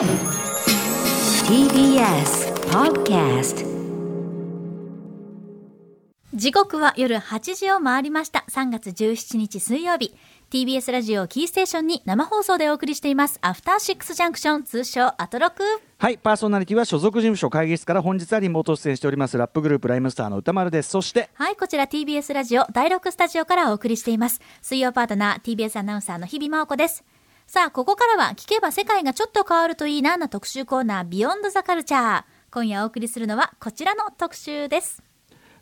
TBS Podcast 時刻は夜8時を回りました。3月17日水曜日。TBS ラジオキーステーションに生放送でお送りしています。アフターシックスジャンクション、通称アトロク。はいパーソナリティは所属事務所会議室から本日はリモート出演しておりますラップグループライムスターの歌丸ですそしてはい、こちら TBS ラジオ第6スタジオからお送りしています。水曜パートナー TBS アナウンサーの日々真央子です。さあ、ここからは聞けば世界がちょっと変わるといいなな特集コーナービヨンドザカルチャー。今夜お送りするのはこちらの特集です。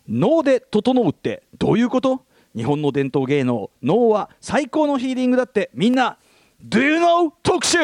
脳で整うってどういうこと？日本の伝統芸能脳は最高のヒーリングだってみんな Do you know 特集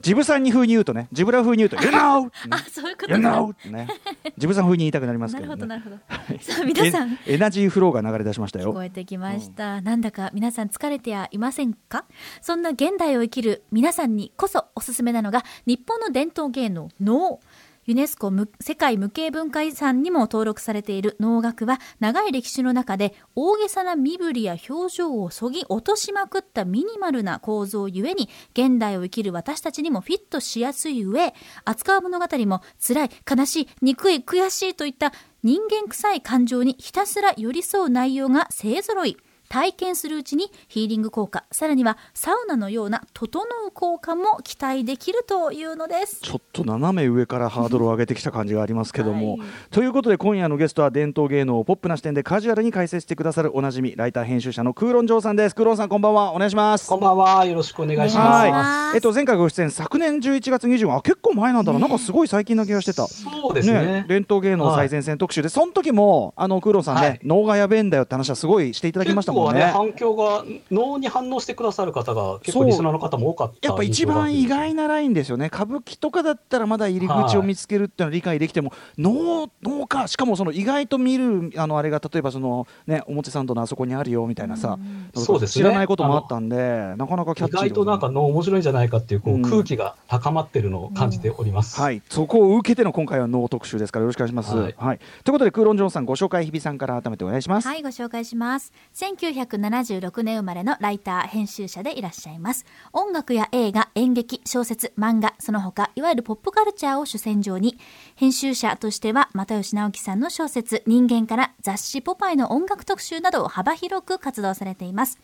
ジブさんに風に言うとねジブラ風に言うと You know! あ、そういうこと You か know! ってねジブさん風に言いたくなりますけど、なるほど、なね、るほど。さあ、皆さん。エエナジーフローが流れ出しました聞よこえてきました、なんだか皆さん疲れてはいませんか？そんな現代を生きる皆さんにこそおすすめなのが日本の伝統芸能能ユネスコ世界無形文化遺産にも登録されている。能楽は長い歴史の中で大げさな身振りや表情をそぎ落としまくったミニマルな構造ゆえに現代を生きる私たちにもフィットしやすい上扱う物語も辛い悲しい憎い悔しいといった人間臭い感情にひたすら寄り添う内容が勢ぞろい。体験するうちにヒーリング効果さらにはサウナのような整う効果も期待できるというのです。ちょっと斜め上からハードルを上げてきた感じがありますけども、はい。ということで今夜のゲストは伝統芸能をポップな視点でカジュアルに解説してくださるおなじみライター編集者の空論城さんです。空論さんこんばんは。お願いします。こんばんは。よろしくお願いします。えっと前回ご出演昨年11月25あ結構前なんだな、なんかすごい最近な気がしてた。そうですね。伝統芸能最前線特集で、その時もあの空論さんね、はい。脳がやべえんだよって話はすごいしていただきました構ね、反響が、脳に反応してくださる方が、結構リスナーの方も多かったやっぱ一番意外なラインですよね。歌舞伎とかだったらまだ入り口を見つけるっていうのは理解できても、脳脳かしかもその意外と見るあのあれが例えばそのね表参道のあそこにあるよみたいなさ、そうですね。知らないこともあったんでなかなかキャッ意チー。で外となんか脳面白いんじゃないかっていうこううん空気が高まってるのを感じております。はい、そこを受けての今回は脳特集ですからよろしくお願いします。ははい。いということで空論ジョンさんご紹介日比さんから改めてお願いします。はい、ご紹介します。1976年生まれのライター、編集者でいらっしゃいます。音楽や映画、演劇、小説、漫画、その他、いわゆるポップカルチャーを主戦場に、編集者としては、又吉直樹さんの小説、人間から雑誌ポパイの音楽特集などを幅広く活動されています。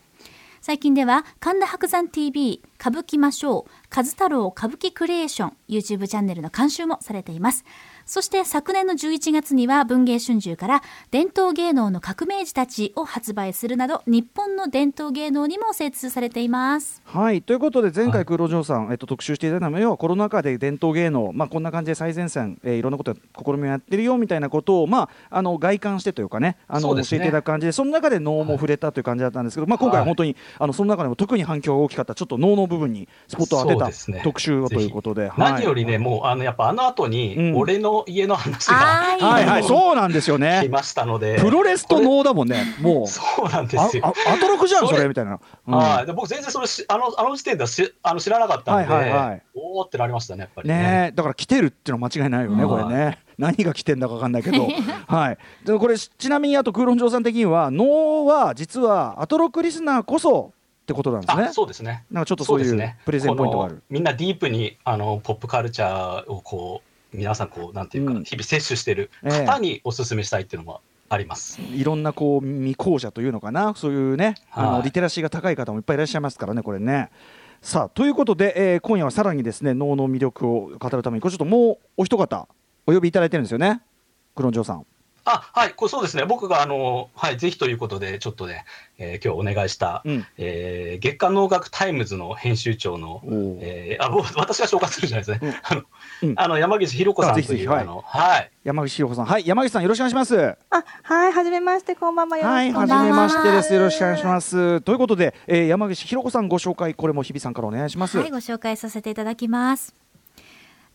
最近では神田伯山 TV 歌舞伎ましょう和太郎歌舞伎クリエーション YouTube チャンネルの監修もされていますそして昨年の11月には文藝春秋から伝統芸能の革命児たちを発売するなど日本の伝統芸能にも精通されています。はい。ということで前はい回空論ジョンさん、えっと特集していただいたのは要はコロナ禍で伝統芸能まあこんな感じで最前線、えーいろんなこと試みをやってるよみたいなことをまああの外観してというかねあのね。教えていただく感じでその中で脳も触れたという感じだったんですけど、まあ今回は本当に、あのその中でも特に反響が大きかったちょっと脳の部分にスポットを当てた特集をということで、はい。何よりね、もう、あの、やっぱあの後うん。に、俺の家の話がはいはいはいそうなんですよ来ね。ましたので。プロレスと脳だもんね。もう。そうなんであすよ。あアトロクじゃんそそれれみたいな。うんはい、で僕全然それしあのあの時点ではしあの知らなかったんで、はいはいはいおーってなりましたねやっぱりね。だから来てるっていうのは間違いないよね、うんこれね。何が来てんだか分かんないけど、はい、でこれちなみにあと空論城さん的には脳は実はアトロクリスナーこそってことなんですねあ。そうですね。なんかちょっとそういうですねプレゼンポイントがあるこの。みんなディープにあのポップカルチャーをこう皆さんこうなんていうか、うん日々摂取してるええ方にお勧めしたいっていうのもあります。いろんなこう未講者というのかな？そういうね、あのはいリテラシーが高い方もいっぱいいらっしゃいますからねこれね。さあということで、えー今夜はさらにですね脳の魅力を語るためにこれちょっともうお一方お呼びいただいてるんですよね？クロンジョーさん。あはい、これそうですね、僕があの、はい、ぜひということで、ちょっとね、えー今日お願いした、うんえー月刊能楽タイムズの編集長の、えーあ僕私が紹介するじゃないですね、あのうんあの山岸弘子さんという、あぜひぜひはいあのはい、山口志保さんはい山口さんよろしくお願いします。あ、はい、はじめまして、こんばんは。よろはい、はじしくお願いします。めましてです。よろしくお願いします。ということで、えー山口ひろ子さんご紹介、これも日比さんからお願いします。はい、ご紹介させていただきます。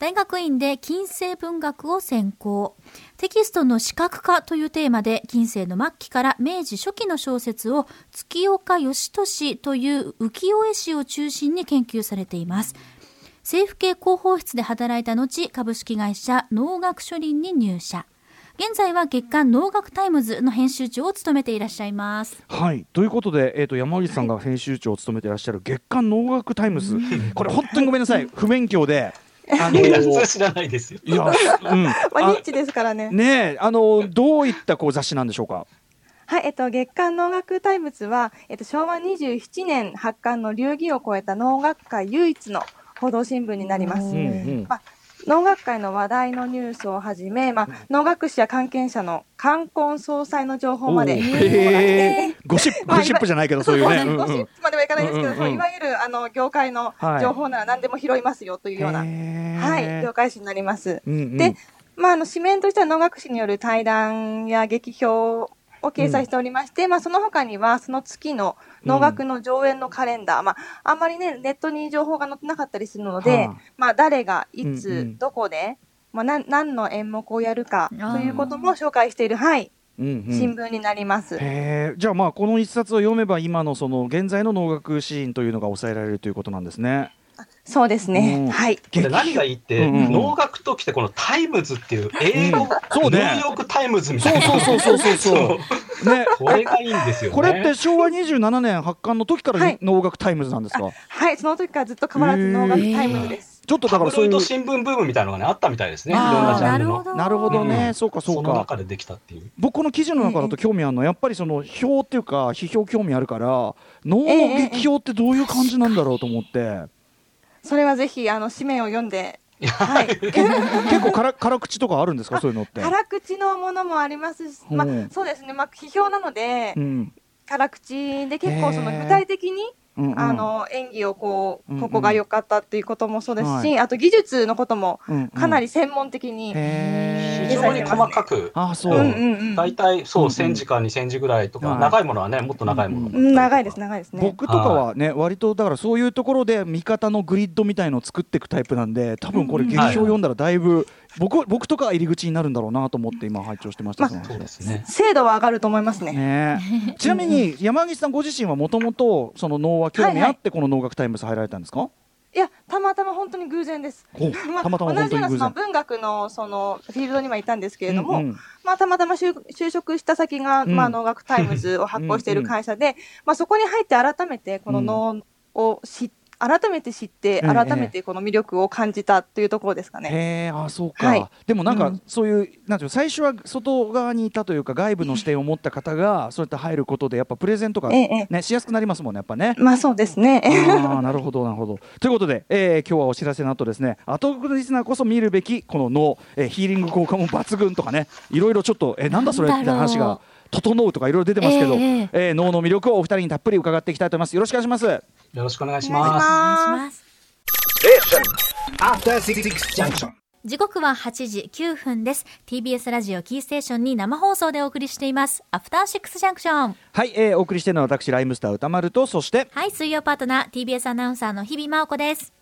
大学院で近世文学を専攻。テキストの視覚化というテーマで、近世の末期から明治初期の小説を月岡芳年という浮世絵師を中心に研究されています。政府系広報室で働いた後、株式会社能楽書林に入社。現在は月刊能楽タイムズの編集長を務めていらっしゃいます。はいということで、えー、と山口さんが編集長を務めていらっしゃる月刊能楽タイムズ、これ本当にごめんなさい不勉強で。あのいや普通知らないですよ。いや、うん、まあ、あニッチですからね。ねえあのどういったこう雑誌なんでしょうか？はい、えっと、月刊能楽タイムズは、えっと、昭和27年発刊の流儀を越えた能楽界唯一の報道新聞になります。うんうんまあ能楽界の話題のニュースをはじめ、まあ、能楽師や関係者の冠婚葬祭の情報まで。おー。ゴシップまあゴシップじゃないけどそういうね。ゴシップまではいかないですけど、そういわゆるあの業界のはい。情報なら何でも拾いますよというような、はい、業界誌になります。で、まあ、あの紙面としては能楽師による対談や劇評を掲載しておりまして、まあ、その他にはその月の能楽の上演のカレンダー、まあ、あんまりねネットに情報が載ってなかったりするので、はあ。まあ、誰がいつ、うんうん。どこで、まあ、なん何の演目をやるかということも紹介している、はい、うんうん。新聞になります。じゃあまあこの一冊を読めば今のその現在の能楽シーンというのが押さえられるということなんですね。そうですね、うんはい。で何がいいって、うんうんうん能楽ときてこのタイムズっていう英語、うんそうねニューヨークタイムズみたそいうな。そうそうそうそうそう。ね。これがいいんですよね。これって昭和27年発刊の時からはい能楽タイムズなんですか？はい、その時からずっと変わらず能楽タイムズです。ちょっとだからそういう新聞ブームみたいなのがねあったみたいですね。いろんなジャンルの。どなるほどね、うんそうかそそうのか。中でできたっていう。僕この記事の中だと興味あるのはやっぱりその表っていうか批評興味あるから能の劇評ってどういう感じなんだろうと思って。それはぜひあの紙面を読んで、はい、結構から辛口とかあるんですか？そういうのって。辛口のものもありますし、まあうんそうですね、まあ批評なので、うん。辛口で結構その具体的に、うんうん。あの演技をこうここが良かったっていうこともそうですし、はい。あと技術のこともかなり専門的に、非常に細かく。大体そう、うんうん。1000字か2000字ぐらいとか、はい。長いものはね、もっと長いもの。も、うん長いです長いですね。僕とかはね、割とだからそういうところで見方のグリッドみたいのを作っていくタイプなんで多分これ劇評読んだらだいぶ僕僕とかは入り口になるんだろうなと思って今拝聴してました、まあその話そうですね。精度は上がると思いますね。ね。え ちなみに山岸さんご自身はもともとその能は興味あってこの能楽タイムズ入られたんですか、いや、たまたま本当に偶然です。まあたまたま本当に偶然。同じようなその文学のそのフィールドにはいたんですけれども、うんうん。まあ、たまたま就就職した先が、うん。まあ、能楽タイムズを発行している会社で、まあ、そこに入って改めてこの能を知改めて知って、ええ改めてこの魅力を感じたというところですかね。へえあそうか、はいでもなんかうんそういう、なんていうの最初は外側にいたというか外部の視点を持った方がそうやって入ることでやっぱプレゼンとか、えええねしやすくなりますもんねやっぱね。まあそうですね。ああなるほどなるほど。ということで、えー今日はお知らせの後ですね後のリスナーこそ見るべきこの脳、えーヒーリング効果も抜群とかねいろいろちょっと、えーなんだそれって話が整うとかいろいろ出てますけど、えええー脳の魅力をお二人にたっぷり伺っていきたいと思います。よろしくお願いします。よろしくお願いしお願いします。お願いしまます。After Six Junction. 時刻は8時9分です。TBS ラジオキーステーションに生放送でお送りしています。アフターシックスジャンクション。はい、えーお送りしているのは私ライムスター歌丸とそしてはい、水曜パートナー TBS アナウンサーの日々真央子です。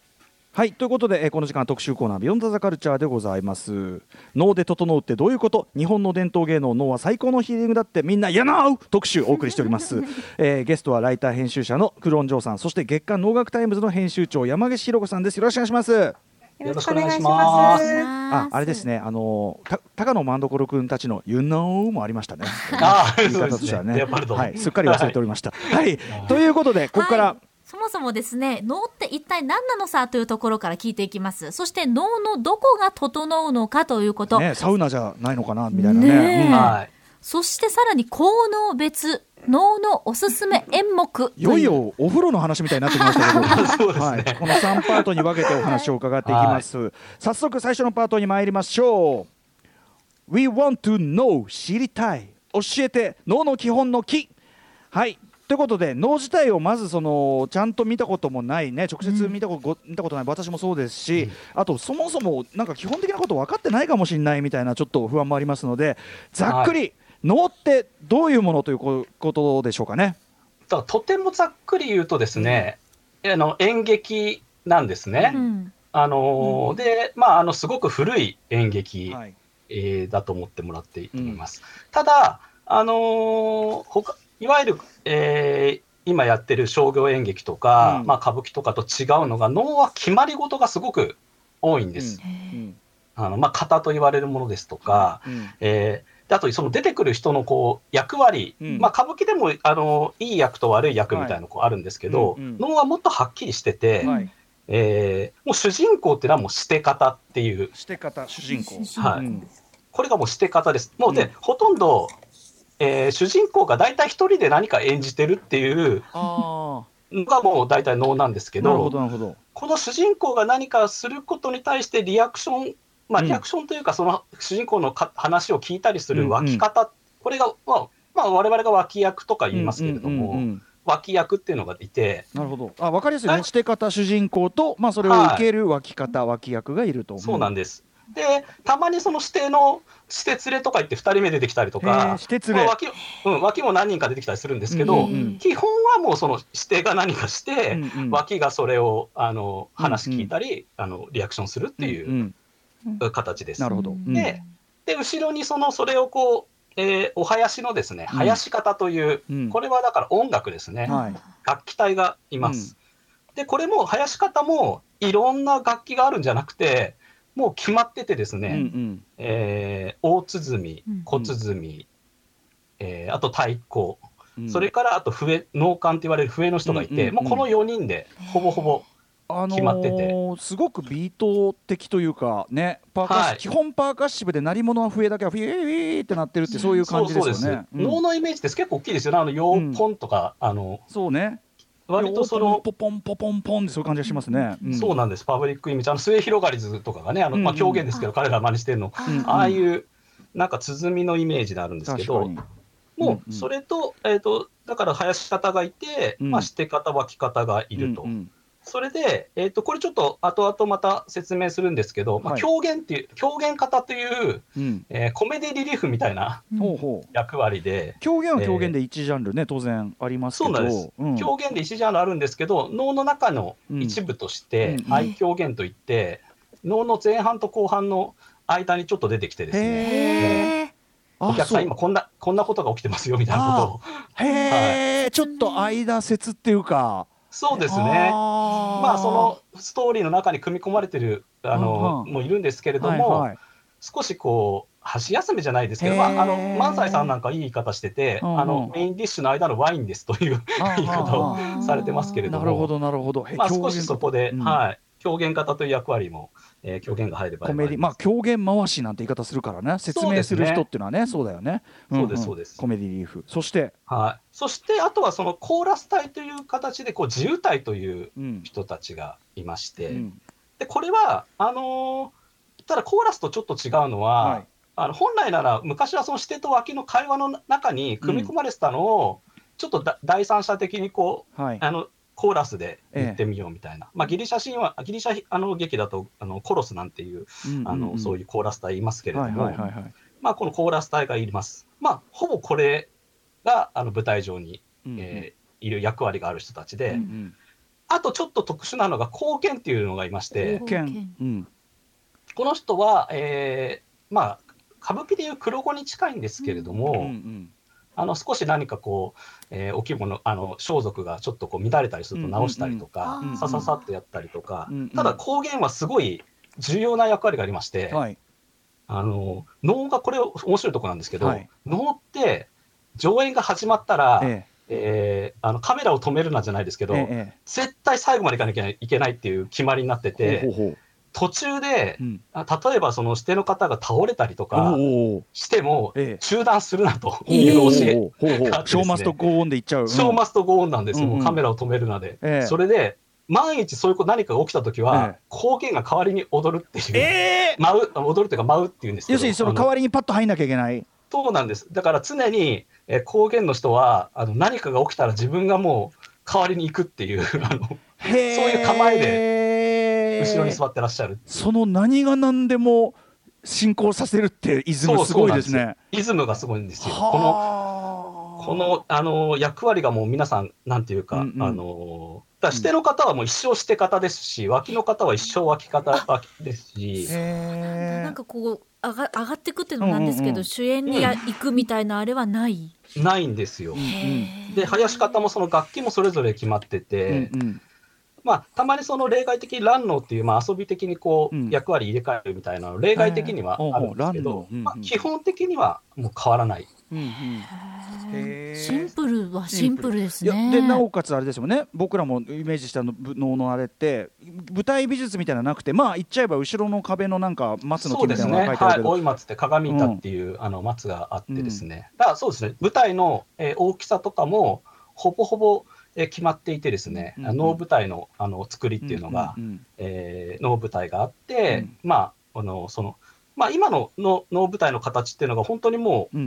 はいということで、えーこの時間は特集コーナー「ビヨンドザカルチャーでございます。脳で整うってどういうこと？日本の伝統芸能脳は最高のヒーリングだってみんなやなう特集お送りしております、えーゲストはライター編集者のクロンジョーさんそして月刊能楽タイムズの編集長山岸弘子さんです。よろしくお願いします。よろしくお願いします。ああれですね。あのーた高野万所君たちの「You know」もありましたね。ああ、言いそうですね。方としてはね。はい、すっかり忘れておりました。はい、ということでここから、はいそもそもですね、脳って一体何なのさというところから聞いていきます。そして脳のどこが整うのかということ。ね、サウナじゃないのかなみたいなね。ねはい。そしてさらに効能別、脳のおすすめ演目といよいよお風呂の話みたいになってきましたけど。はい、この3パートに分けてお話を伺っていきます、早速最初のパートに参りましょう。We want to know 知りたい。教えて脳の基本の木。はいということで脳自体をまずそのちゃんと見たこともないね直接見たこと,ご、見たことない私もそうですし、あとそもそもなんか基本的なこと分かってないかもしれないみたいなちょっと不安もありますのでざっくり、脳ってどういうものというこことでしょうかね。だからとてもざっくり言うとですね、あの演劇なんですね。うん。あのーで、まあ、あのすごく古い演劇、はい。えーだと思ってもらっていいと思います。ただ、あのー他いわゆる、えー今やってる商業演劇とか、うん。まあ、歌舞伎とかと違うのが能は決まり事がすごく多いんです。うん。あのまあ、型と言われるものですとか、うん。えーであとその出てくる人のこう役割、うん。まあ、歌舞伎でもあのいい役と悪い役みたいなのこうあるんですけど、はいうんうん。能はもっとはっきりしてて、はい。えーもう主人公っていうのはもうして方っていう、して方主人公。はい。うん。これがもうして方です。もうで、うん。ほとんど、えー主人公が大体一人で何か演じてるっていうあのがもう大体能なんですけあなるほど、どなるほど。この主人公が何かすることに対してリアクション、まあ、うん。リアクションというか、その主人公のか話を聞いたりする脇方、これが、まあ、まあ、我々が脇役とか言いますけれども、うんうんうんうん。脇役っていうのがいて、なるほど。あ分かりやすいね。はい。して方主人公と、まあ、それを受ける脇方、脇役がいると。そうなんでです。で、たまにその指定の指定連れとか言って2人目出てきたりとか、して連れ、まあ脇うん、脇も何人か出てきたりするんですけど、うんうん基本はもうその指定が何かして、うんうん。脇がそれをあの話聞いたり、あのリアクションするっていんう形です。なるほど、うん。でで後ろにそのそれをこう、えーお囃子のですねうん。囃子方という、うん。これはだから音楽ですね、はい。楽器隊がいます。でこれも囃子方もいろんな楽器があるんじゃなくてもう決まっててですね、うんうん。えー大鼓うん。小鼓、えーあと太鼓、うん。それからあと笛能管って言われる笛の人がいて、うんもうこの4人でほぼほぼあの決まってて。ーすごくビート的というかねパーカッシはい。基本パーカッシブで鳴り物の笛だけはフィーフィーってなってるってそういう感じですよね。うん。能のイメージって結構大きいですよね、あのヨーポンとか、あのそうね。割とその、ポポンポポンポンってそういう感じがしますね。ん。そうなんです、パブリックイメージ、あの末広がり図とかがね、あのまあ、うん狂言ですけど、彼ら真似してるの、うん。ああいうなんか鼓のイメージであるんですけど。もうんうそれと、えー、とだから林方がいて、うん。まあ、して方、脇方がいると。うんうんそれで、えー、とこれちょっと後々また説明するんですけど、まあ、はい。狂言っていう、狂言方という、うん。えーコメディリリーフみたいな。役割で、狂言は狂言で一ジャンルね、当然ありますけど。そうなんです。うん。狂言で一ジャンルあるんですけど、能の中の一部としてうん、愛狂言といって、能の前半と後半の間にちょっと出てきてですね。お客さん、今こんな、こんなことが起きてますよみたいなことを、へえ、ちょっと間説っていうか。そうですね。あー。まあ、そのストーリーの中に組み込まれてるあの、うんうん。もういるんですけれども、はいはい。少しこう、箸休めじゃないですけど、まあ、あの萬斎さんなんかいい言い方してて、うんうん。あのメインディッシュの間のワインですという 言い方をされてますけれども、なるほどなるほど。へまあ、少しそこで、うん。はい、狂言方という役割も、えー狂言が入ればコメディまあ狂言回しなんて言い方するからね。説明する人っていうのはねそうだよね。そうですんんそうです。コメディリーフ。そして。はい、そしてあとはそのコーラス隊という形でこう自由隊といううん。人たちがいまして、うん。でこれはあのーただコーラスとちょっと違うのは、はい。あの本来なら昔はその指定と脇の会話の中に組み込まれてたのを、ちょっとだ第三者的にこうはい。あのコーラスで言ってみようみたいな、まあ、ギリシャ神話ギリシャあの劇だとあのコロスなんていうあの、そういいうコーラス隊いますけれどはいも、はいはいはい。まあ、このコーラス隊がいます。まあ、ほぼこれがあの舞台上に、うんうん。えーいる役割がある人たちで、うんうん。あとちょっと特殊なのが貢献っていうのがいまして、貢献うん。この人は、えーまあ、歌舞伎でいう黒子に近いんですけれども、うんうんあの少し何かこう、えーお着物あの装束がちょっとこう乱れたりすると直したりとか、うんうんうんさささっとやったりとか、うんうん。ただ貢献はすごい重要な役割がありまして、はい。あの能がこれ面白いところなんですけど、はい。能って上演が始まったら、ええ。ーあのカメラを止めるなじゃないですけど、えええ絶対最後まで行かなきゃいけないっていう決まりになってえて、ほうほう途中でうん。あ例えばその指定の方が倒れたりとおかおしてもええ。中断するなという教え、があってですねショーマストゴーオンでいっちゃう。ショーマストゴーンなんですよ、カメラを止めるなで。ええ。それで万一そういうこと何かが起きたときは、ええ。貢献が代わりに踊るっていう、ええ。舞う踊るというか舞うっていうんですけど。要するにそのあ代わりにパッと入んなきゃいけない。そうなんです。だから常に、えー、高原の人はあの何かが起きたら自分がもう代わりに行くっていうあのへそういう構えで後ろに座ってらっしゃる。その何が何でも進行させるってイズムすごいですね。イズムがすごいんですよ。このはあ。このあの役割がもう皆さんなんていうか、うんうん。あのだからしての方はもう一生して方ですし、脇の方は一生脇方脇ですし、へなんかこう上が上がってくっていうのもなんですけど、うんうんうん。主演にや行くみたいなあれはない？ないんですよ。うんで林方もその楽器もそれぞれ決まってて、うんうんまあ、たまにその例外的に乱能っていう、まあ、遊び的にこう、うん。役割入れ替えるみたいなの、例外的にはあるんですけど、まあ、基本的にはもう変わらない。うんうん。へー。シンプルはシンプルですね。でなおかつあれですよね。僕らもイメージしたの能のあれって舞台美術みたいなのなくてまあ言っちゃえば後ろの壁のなんか松の木みたいなのそうですね、はい、が書いてあるけど、大井松って鏡板っていう、あの松があってですね、だからそうですね、舞台の、えー大きさとかも、ほぼほぼ、えー決まっていてですね、うんうん。能舞台のあの作りっていうのが、んんえー能舞台があって、うん。まあ、あのそのまあ、今のの能舞台の形っていうのが、本当にもう、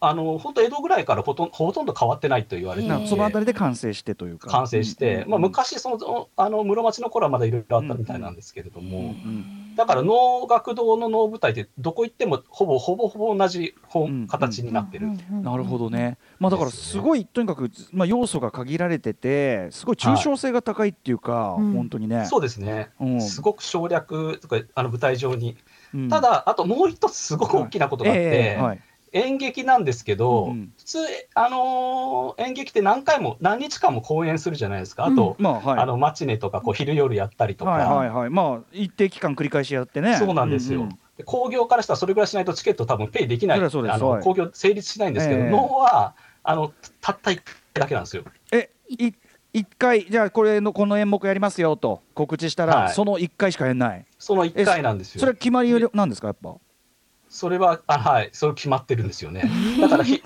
あの本当、江戸ぐらいからほとんほとんど変わってないと言われていてなそのあたりで完成してというか。完成して、うんまあ、昔そのあの室町の頃はまだいろいろあったみたいなんですけれども、うんだから能楽堂の能舞台ってどこ行ってもほぼほぼほぼ同じ本形になってる、なるほどね、まあ、だからすごいとにかく、まあ、要素が限られててすごい抽象性が高いっていうか、うん。本当にね。そうですね、うん。すごく省略とかあの舞台上に、うん。ただあともう一つすごく大きなことがあって、ええはい演劇なんですけど、うん普通、あのー演劇って何回も何日間も公演するじゃないですか。あと、まあはい。あのマチネとかこう昼夜やったりとか、はいはいはい。まあ一定期間繰り返しやってね。そうなんですよ。うんで興行からしたらそれぐらいしないとチケット多分ペイできない、あのはい。興行成立しないんですけど、ええ。能はあのたった1回だけなんですよ。えい一回じゃあこれのこの演目やりますよと告知したら、はい。その一回しかやんない。その1回なんですよ。それは決まりなんですかやっぱ？それは、あはい、それ決まってるんですよね。だからひ、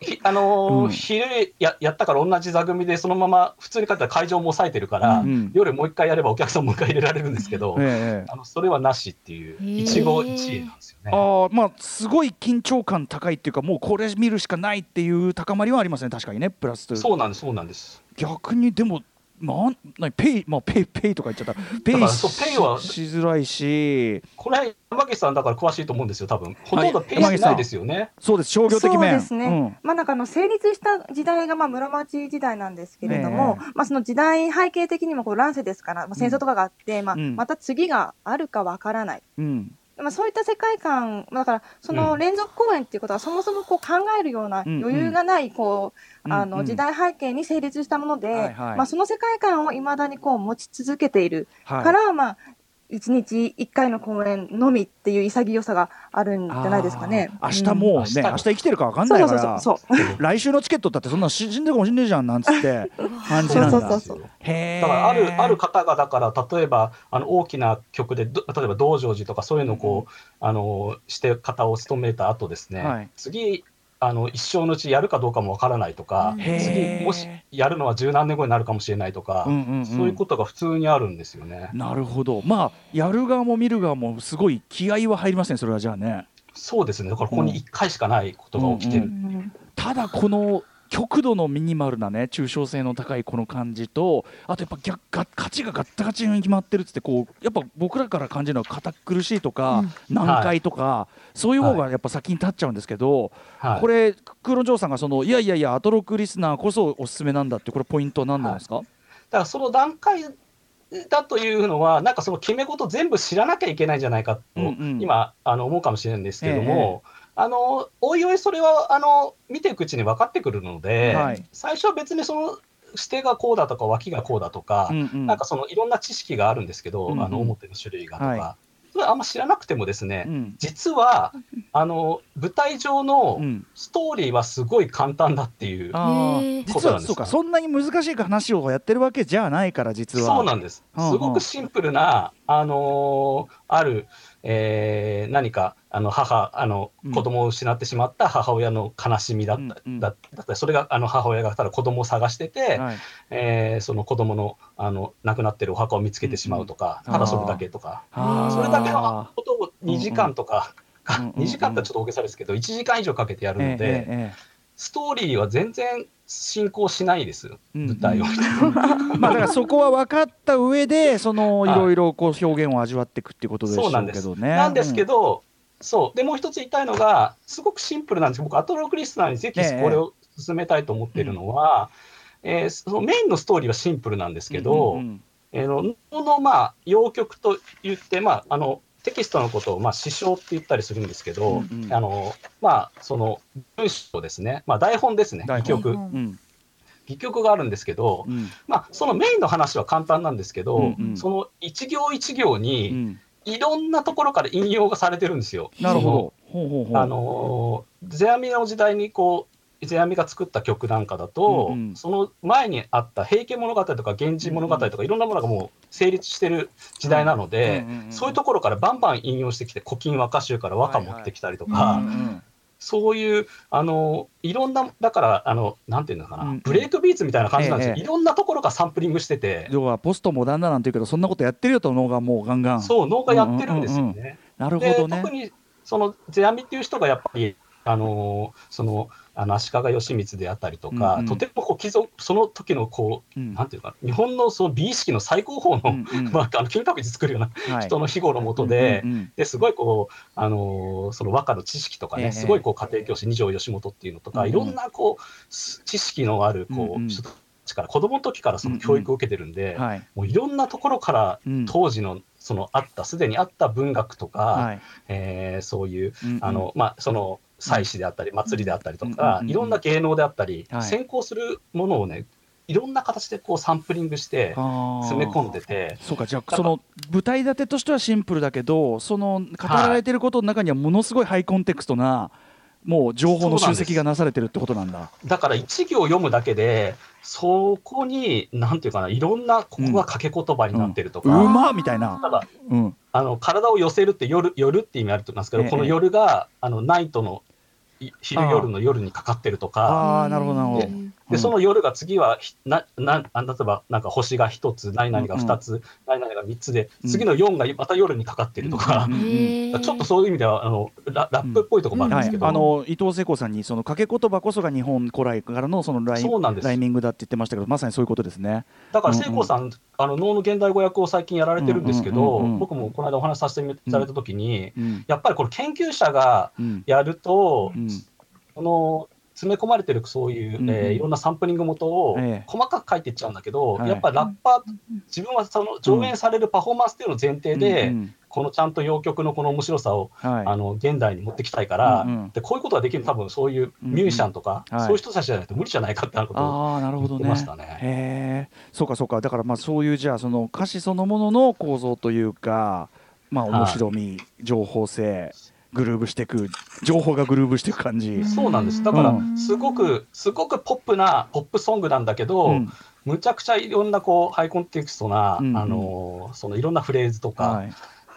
ひあのーうん昼ややったから同じ座組で、そのまま普通に帰ったら会場も抑えてるから、うん夜もう一回やればお客さんもう一回入れられるんですけど、ええあのそれはなしっていう、一期一会なんですよね。ああまあすごい緊張感高いっていうかもうこれ見るしかないっていう高まりはありますね確かにねプラスそうなんです、そうなんです。逆にでもなんなにペイまあペイペイとか言っちゃった。ペイペイはしづらいし。これ、山岸さんだから詳しいと思うんですよ、多分。ほとんどペイはいしないですよね。そうです商業的そう面ですね、まあなんかあの成立した時代がまあ室町時代なんですけれども、え。まあその時代背景的にもこう乱世ですから、まあ、戦争とかがあって、まあうん。また次があるかわからない。うんうんまあ、そういった世界観、まあだからその連続公演っていうことは、そもそもこう考えるようなうん余裕がないこう、あうんうん。の時代背景に成立したもので、はいはい。まあ、その世界観をいまだにこう持ち続けている。はい。から、まあ、1日1回の公演のみっていう潔さがあるんじゃないですかね。明日もうね、うん。明日。生きてるか分かんないから。来週のチケットだってそんな死んでるかもしんねえじゃんなんつって 感じなんだ。そうそうそうへえだからあるある方がだから例えばあの大きな曲でど例えば道成寺とかそういうのをこう、あのして方を務めた後ですね、はい。次あの一生のうちやるかどうかもわからないとか、次もしやるのは十何年後になるかもしれないとか、うんうんうん。そういうことが普通にあるんですよね。なるほど。まあやる側も見る側もすごい気合は入りますねそれはじゃあね。そうですね。だからここに1回しかないことが起きてる、うん。ただこの極度のミニマルなね抽象性の高いこの感じとあとやっぱ逆が価値がガッタガチに決まってるっつってこうやっぱ僕らから感じるのは堅苦しいとか、難解とか、そういう方がやっぱ先に立っちゃうんですけど、はい。これ黒城さんがそのいやいやいやアトロックリスナーこそおすすめなんだってこれポイントは何なんですか、だからその段階だというのは、なんかその決め事全部知らなきゃいけないんじゃないかと、うんうん。今あの思うかもしれないんですけども、あのおいおいそれはあの見ていくうちに分かってくるので、はい。最初は別にその指定がこうだとか脇がこうだとか、うんうん。なんかそのいろんな知識があるんですけど、うんうん。あの表の種類がとか、はそれあんま知らなくてもですね、うん。実はあの舞台上のうん。ストーリーはすごい簡単だっていう。あへー。ー実はそうか。そんなに難しい話をやってるわけじゃないから実は。そうなんです。すごくシンプルな、あのーある、えー何か、あの、母、あのうん、子供を失ってしまった母親の悲しみだった、うんうん。だだった。り、それが、あの、母親がただ子供を探してて、はい。えーその子供の、あの、亡くなってるお墓を見つけてしまうとか、うんただそれだけとか、それだけのことを2時間とか、うんうん2時間ってちょっと大げさですけど、1時間以上かけてやるので、ええええ。ストーリーは全然進行しないです、うん舞台を。まあだからそこは分かった上でそのいはいろいろこう表現を味わっていくっていうことでしょそうなんです。うけどね。なんですけど、ど、そう。で、もう一つ言いたいのが、すごくシンプルなんです僕、アトロックリスナーにぜひええこれを進めたいと思っているのは、えーそのメインのストーリーはシンプルなんですけど、うんうんえーの能の、まあ、要曲と言って、まあ、あの、テキストのことを、まあ、詩章って言ったりするんですけど、うんうんあの、まあ、その、文章ですね。まあ、台本ですね。戯曲。うん戯曲があるんですけど、うんまあ、そのメインの話は簡単なんですけど、うんうんその一行一行うにんいろんなところから引用がされてるんですよ。なるほどあのー世阿弥の時代にこう世阿弥が作った曲なんかだと、うんうん。その前にあった「平家物語」とか「源氏物語」とかいろんなものがもう成立してる時代なので、そういうところからバンバン引用してきて「古今和歌集」から和歌持ってきたりとか、そういうあのいろんなだからあのなんていうのかな、うんブレイクビーツみたいな感じなんですよ、ええいろんなところがサンプリングしてて、要はポストモダンだなんて言うけどそんなことやってるよと脳がもうガンガン。そう脳がやってるんですよね。なるほでどね。特にその世阿弥っていう人がやっぱりあのーそのあの足利義満であったりとか、うんうん。とてもこう貴族その時のこう、うん。なんていうか日本のその美意識の最高峰の、うんうん。まあ、あの金閣寺作るようなはい。人の庇護のもとで、うんうんですごいこう、あのーその和歌の知識とかね、ええ。すごいこう家庭教師二条義元っていうのとか、うんうん。いろんなこうす知識のあるこう、うん。うんから子供の時からその教育を受けてるんで、はい。もういろんなところからうん。当時のそのあったすでにあった文学とか、はい。えーそういううんうん。あの、まあ、その祭祀であったり祭りであったりとか、うんうんうんうん。いろんな芸能であったり、はい。先行するものをねいろんな形でこうサンプリングして詰め込んでて。そうかじゃあその舞台立てとしてはシンプルだけどその語られてることの中にはものすごいハイコンテクストなもう情報の集積がなされてるってことなんだ。だから一行読むだけで、そこに、なんていうかな、いろんな、ここが掛け言葉になってるとうか、まっみたいな。ただうん。あの体を寄せるって夜、夜って意味あると思いますけど、ええ。この夜が、あのナイトの、い昼夜の夜にかかってるとか、ああなるほどなるほど。でその夜が次はひななあ例えばなんか星が一つ何々が二つ、何々が三つでうん。次の四がまた夜にかかってるとか、うんちょっとそういう意味ではあのララップっぽいところもあるんはいですけ、ど、あの伊藤聖子さんにその掛け言葉こそが日本古来からのそのライそうなんです。ライミングだって言ってましたけどまさにそういうことですね。だからうんうん。聖子さん、あの能の現代語訳を最近やられてるんですけど、うんうんうんうん。僕もこの間お話しさせていただいたときに、うん。やっぱりこれ研究者がうん。やると、うん。この詰め込まれてるそういう、うんうん。えーいろんなサンプリング元をええ。細かく書いていっちゃうんだけど、はい。やっぱりラッパー、自分はその上演されるパフォーマンスっていうのを前提で、うんうんこのちゃんと洋曲のこの面白さを、はい。あの現代に持ってきたいから、うんうんでこういうことができる。多分そういうミュージシャンとか、うんうん。はい。そういう人たちじゃないと無理じゃないかってなることをああなるほどね。言ってましたね。そうかそうか。だからまあそういうじゃあその歌詞そのものの構造というかまあ面白み、情報性グルーブしていく情報がグルーブしていく感じ。そうなんです。だからう、すごく、すごくポップなポップソングなんだけど、うん。むちゃくちゃいろんなこうハイコンテクストな、うん。うんあのそのいろんなフレーズとか、はい。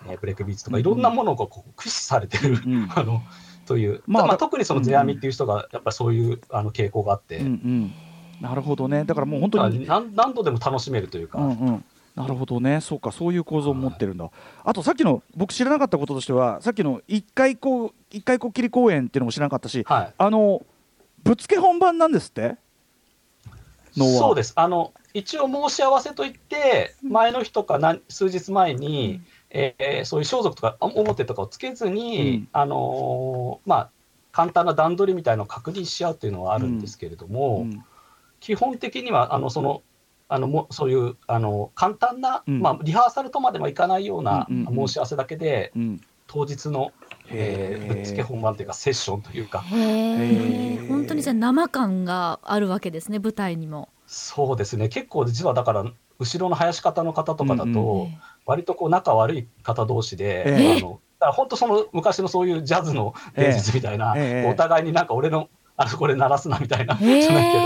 えーブレイクビーツとうんかいろんなものがこう駆使されてる、うん。あのという、まあまあ特にそのゼアミっていう人がやっぱりそういうあの傾向があって、うんうん、なるほどね。だからもう本当に、何何度でも楽しめるというか、うんうん、なるほどね。そうかそういう構造を持ってるんだ、あとさっきの僕知らなかったこととしてはさっきの一回こう一回こっきり公演っていうのも知らなかったしはい、あのぶっつけ本番なんですって？そうです。あの一応申し合わせといって前の日とか何数日前に、えーそういう装束とかあ表とかをつけずに、うん。あのーまあ簡単な段取りみたいなのを確認し合うっていうのはあるんですけれども、うん。基本的にはあのそのあのもそういうあの簡単な、うん。まあ、リハーサルとまではいかないようなうんうんうん。申し合わせだけで、うん。当日の、えーぶっつけ本番というかセッションというか。本当にじゃあ生感があるわけですね舞台にも。そうですね。結構実はだから後ろの林方の方とかだと、うんえ割とこう仲悪い方同士で、ええ。あのだから本当その昔のそういうジャズの伝説みたいな、お互いになんか俺のあそこで鳴らすなみたいな、えじゃないけど、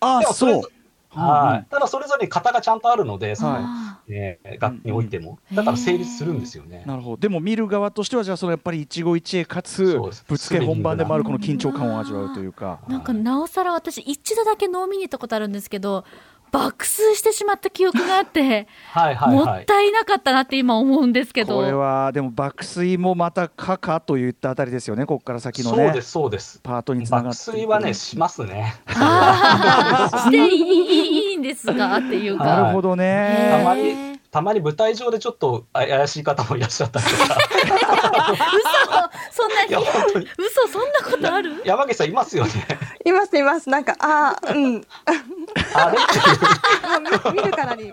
あそう。ぞはい。ただそれぞれに型がちゃんとあるので、そのあえー楽器においても、うんだから成立するんですよね。なるほど。でも見る側としてはじゃあそのやっぱり一期一会かつそうです。ぶっつけ本番でもあるこの緊張感を味わうというか。ーなんかなおさら私一度だけ能見に行ったことあるんですけど爆睡してしまった記憶があって、はいはいもはい。ったいなかったなって今思うんですけど。これはでも爆睡もまたかかといったあたりですよねここから先のね。そうですそうです。パートにつなが爆って睡はねしますね。していいいいんですがっていうか。なるほどね。たまへにたまに舞台上でちょっとあ怪しい方もいらっしゃったりとか、嘘そんな嘘そんなことある？山口さんいますよね。いますいます。なんか、ああ、うん。もあれ？見見るからに。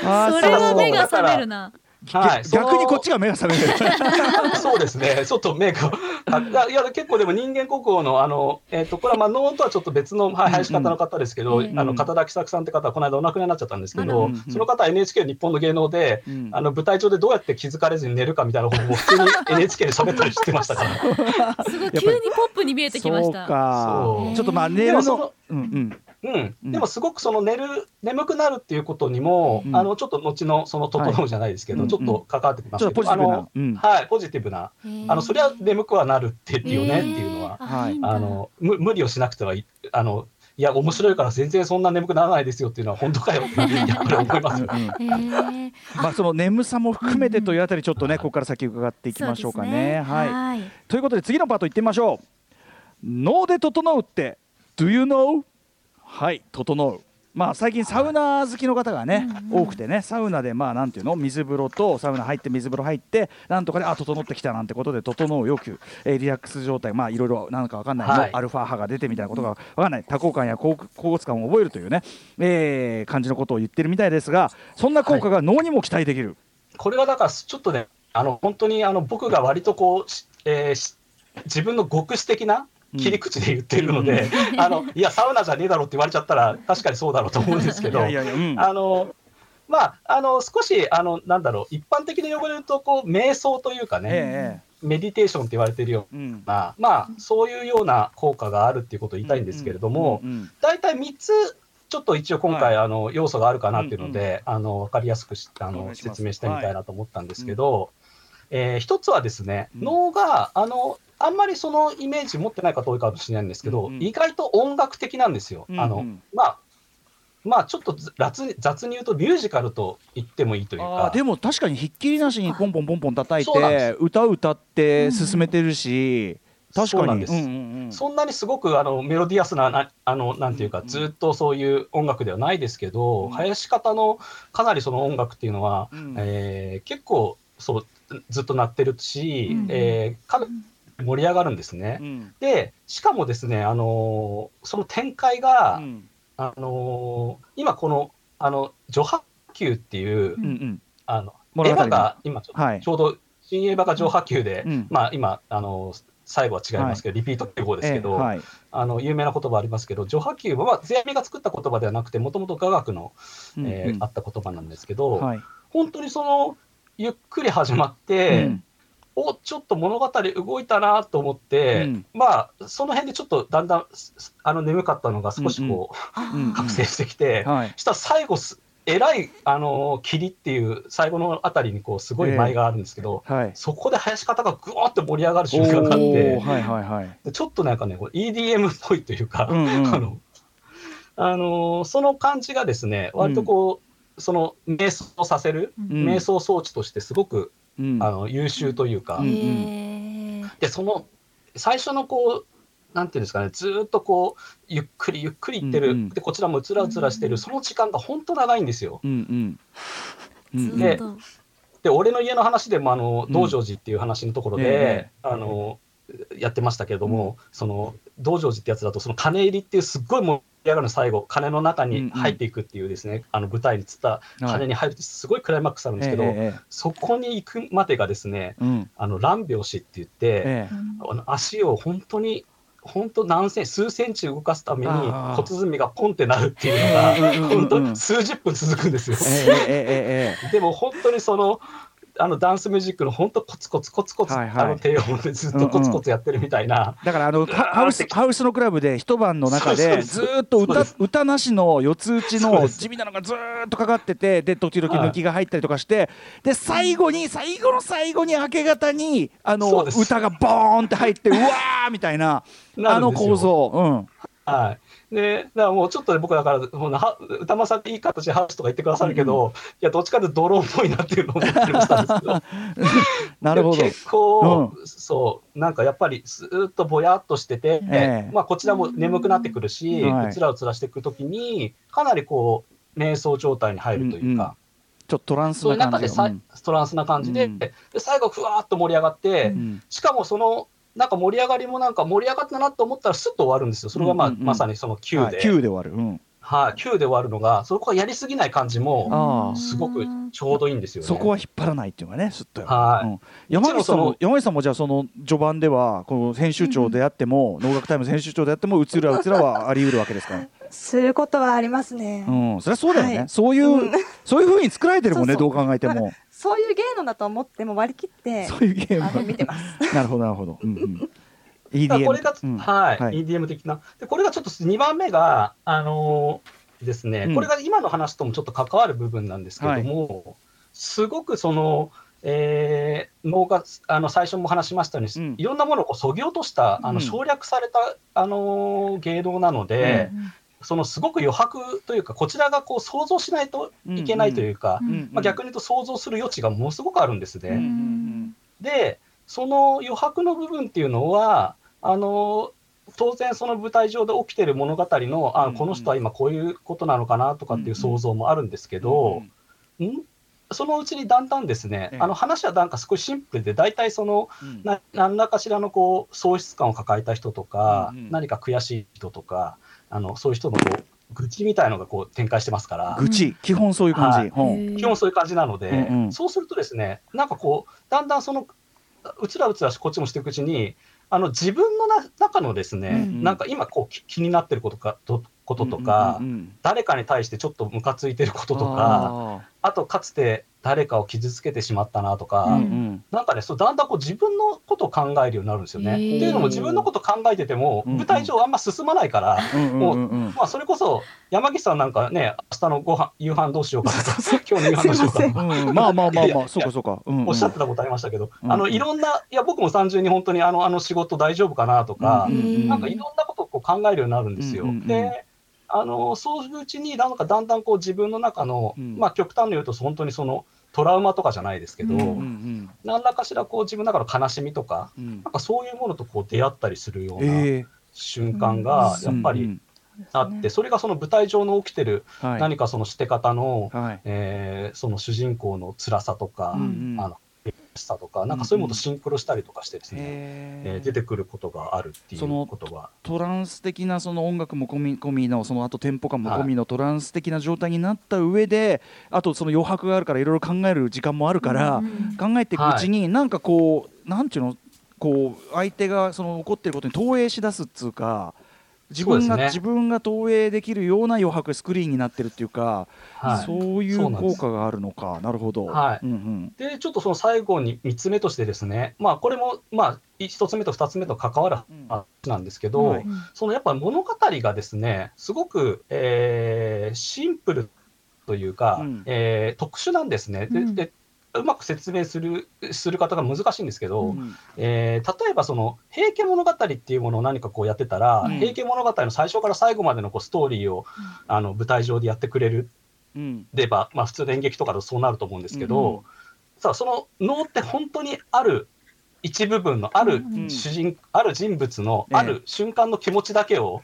それは目が覚めるなはい。逆にこっちが目が覚める。そうですね、ちょっと目が、あいやいや結構でも人間国宝の、あのえー、とこれはまあ能とはちょっと別のはい林方の方ですけど、うんうん。あの片田喜作さんって方はこの間お亡くなりになっちゃったんですけど、うんうんその方は NHK 日本の芸能で、うん。あの舞台上でどうやって気づかれずに寝るかみたいなことを普通に NHK で喋ったりしてましたから。すごい急にポップに見えてきまそうした。か。そう。ちょっとまあ寝るのうんうんうん、うん。でもすごくその寝る眠くなるっていうことにも、うん。あのちょっと後のその整うじゃないですけど、はい。ちょっと関わってきますけど、ポジティブな。あのうん。はいポジティブな。あのそりゃ眠くはなるっていうねっていうのは、あのむ無理をしなくてはいいあのいや面白いから全然そんな眠くならないですよっていうのは本当かよってやっぱり 思いますまあその眠さも含めてというあたりちょっとねここから先伺っていきましょうかね。はい。はい。ということで次のパートいってみましょう。脳で整うって Do you know? はい整う。まあ最近サウナ好きの方がね、多くてねサウナでまあなんていうの？水風呂とサウナ入って水風呂入ってなんとかであ整ってきたなんてことで整うよく、えーリラックス状態。まあいろいろなんかわかんない、はい。アルファ波が出てみたいなことがわかんない。多幸感や高高骨感を覚えるというね、えー感じのことを言ってるみたいですがそんな効果が脳にも期待できる。これはだからちょっとねあの本当にあの僕が割とこう、しえーし自分の極視的な切り口で言っているので、あのいやサウナじゃねえだろって言われちゃったら確かにそうだろうと思うんですけど。あのまあ、あの少しあのなんだろう一般的な用語で言うとこう瞑想というかね、えメディテーションって言われてるよえうん。うな、まあ、そういうような効果があるっていうことを言いたいんですけれども、うんうん大体3つちょっと一応今回、あの要素があるかなっていうのうんで、あの分かりやすくしあの説明してみたいなと思ったんですけど、えー一つはですね、うん。脳があのあんまりそのイメージ持ってない方多いかもしれないんですけど、うんうん。意外と音楽的なんですよ。うんうん。あのまあまあちょっと雑に雑に言うとミュージカルと言ってもいいというか。でも確かにひっきりなしにポンポンポンポン叩いて歌歌って進めてるし、確かに。そんです。うんうんうん。そんなにすごくあのメロディアスななあのなんていうか、うんずっとそういう音楽ではないですけど、うん林方のかなりその音楽っていうのは、うん。えー結構そうずっと鳴ってるし、うん。えーかなり盛り上がるんですね。うん。でしかもですね、あのーその展開が、うん。あのー今このあの序波球っていう、うんうん。あのエヴァが今ちょ,、はい。ちょうど新エヴァが序波球で、うん。まあ今あのー最後は違いますけど、リピートっていう方ですけど、ええはい。あの有名な言葉ありますけど、序波球は、まあ、世阿弥が作った言葉ではなくて、もともと雅楽の、うんえーうんあった言葉なんですけど、はい。本当にそのゆっくり始まって、うん。おちょっと物語動いたなと思って、うん。まあその辺でちょっとだんだんすあの眠かったのが少しこう、うんうん。覚醒してきて、はい。したら最後す、えらい、あの霧っていう最後のあたりにこうすごい舞があるんですけど、はい。そこで林方がぐわーって盛り上がる瞬お間があってー、はいはいはい。でちょっとなんかね、EDM っぽいというか、うんうん。あの、あのーその感じがですね、割とこう、その瞑想させる、うん。瞑想装置としてすごく、うん。あの優秀というか、うん。で、その最初のこう、なんていうんですかね、ずーっとこう、ゆっくりゆっくりいってる、うんうん。で、こちらもうつらうつらしてる、その時間が本当長いんですよ。うんうん。うんうん。ずっと。で、俺の家の話でも、あの、うん。道成寺っていう話のところで、えあの、やってましたけれども、その、道成寺ってやつだと、その金入りっていうすっごい盛り上がるの最後、金の中に入っていくっていうですね、あの舞台につった金に入るってすごいクライマックスあるんですけど、ええええそこに行くまでがですね、うん。あの、乱拍子って言って、ええ。あの足を本当に、本当何センチ、数センチ動かすためにあー骨積みがポンってなるっていうのが、うんうんうんうん本当数十分続くんですよ。でも本当にそのあのダンスミュージックの本当コツコツコツコツ、はいはい。あの低音でずっとコツコツやってるみたいな、だからあのハハウスハウスのクラブで一晩の中でずっと歌歌なしの四つ打ちの地味なのがずーっとかかっててで時々抜きが入ったりとかしてで最後に最後の最後に明け方にあの歌がボーンって入ってうわーみたいなあの構造。うんはい、でだからもうちょっとね僕だからもうなは歌間さんっていい形でハウスとか言ってくださるけど、いやどっちかというとドローンっぽいなっていうのを思ったりもしたんですけど なるほど。で結構、そうなんかやっぱりずーっとぼやっとしてて、ええ。まあ、こちらも眠くなってくるし、はい。うつらうつらしていくときにかなりこう瞑想状態に入るというか。うんうん。ちょっとトランスそういうな中でさ、感じうん。トランスな感じで,、うん。で最後ふわーっと盛り上がって、うん。しかもそのなんか盛り上がりもなんか盛り上がったなと思ったらすっと終わるんですよ。それがまあ、うんうんうん。まさにその Q で、はい。急で終わる。うん。はい、急で終わるのが、そこはやりすぎない感じも、ああすごくちょうどいいんですよね。そこは引っ張らないっていうのがねすっとはい。うん。山口さんも山口さんもじゃあその序盤ではこの編集長であっても能楽タイムズ編集長であってもうつらうつらはあり得るわけですか？らすることはありますね。うん。そりゃそうだよね、はい。そういう、うん。そういう風に作られてるもんねそうそう。どう考えてもそういう芸能だと思っても割り切って、そういうゲーム。見てます。なるほどなるほど、うんうん、これが、うん。はい、はい。EDM 的な。で、これがちょっと2番目が、あのーですね、うん。これが今の話ともちょっと関わる部分なんですけども、すごくその、えー脳があの最初も話しましたように、うん。いろんなものをそぎ落とした、あうん。の省略された、あのー芸能なので、そのすごく余白というか、こちらがこう想像しないといけないというか、うんうんまあ、逆に言うと想像する余地がものすごくあるんですね。うんうんで、その余白の部分っていうのは、あの当然、その舞台上で起きてる物語の、あうんこの人は今こういうことなのかなとかっていう想像もあるんですけど、ん？そのうちにだんだんですね、ええ。あの話はなんか少しシンプルで、大体その、うん。な何らかしらのこう喪失感を抱えた人とか、うんうん。何か悔しい人とか、あのそういう人のこう愚痴みたいのがこう展開してますから。愚痴。基本そういう感じ、基本そういう感じなので、うんうん。そうするとですね、なんかこう、だんだんその、うつらうつらこっちもしていくうちに、あの自分のな中のですね、うんなんか今こうき気になってることかとこととか、うんうんうん誰かに対してちょっとムカついてることとか、ああとかつて誰かを傷つけてしまったなとか、ーうんうん。なんかね、そうだんだんこう自分のことを考えるようになるんですよね。へってーいうのも自分のこと考えてても、うんうん。舞台上あんま進まないから、うんうんうん。うんまあ、それこそ山岸さんなんかね、明日のご飯夕飯どうしようかとか、今日の夕飯どうしようかとか。うん。まあまあまあまあそうかそうか、うんうん。おっしゃってたことありましたけど、うん。あのいろんな、いや、僕も単純に本当にあのあの仕事大丈夫かなとか、うんうんなんかいろんなことをこう考えるようになるんですよ。うんうんうん。であのそういううちに、なんかだんだんこう自分の中の、うん。まあ、極端に言うと、本当にそのトラウマとかじゃないですけど、うんうんうん。何らかしらこう自分の中の悲しみとか、うん。なんかそういうものとこう出会ったりするようなえ瞬間がえやっぱりうんあって、それがその舞台上の起きてる何かそのして方の、はい。えーその主人公の辛さとか、うんうん。あの悔しさとか、なんかそういうものとシンクロしたりとかしてですね、へえー出てくることがあるっていそのうことは。トランス的なその音楽も込み込みのそのあとテンポ感も込みのトランス的な状態になった上であとその余白があるからいろいろ考える時間もあるからうん考えていくうちになんかこうなんていうのこう相手がその起こっていることに投影し出すっつうか自分が、ね自分が投影できるような余白スクリーンになってるっていうか、はい。そういそう効果があるのか。なるほど。はい。うんうん。で、ちょっとその最後に3つ目としてですね、まあこれもまあ1つ目と2つ目と関わる話なんですけど、はい。そのやっぱ物語がですね、すごく、えーシンプルというか、うん。えー特殊なんですね。でうん。でうまく説明するする方が難しいんですけど、うん。えー例えばその「平家物語」っていうものを何かこうやってたら、うん。平家物語の最初から最後までのこうストーリーを、あの舞台上でやってくれるうん。れば、まあ、普通の演劇とかだとそうなると思うんですけど、うん。さあその能って本当にある一部分のあるん。主人、ある人物のええ。ある瞬間の気持ちだけを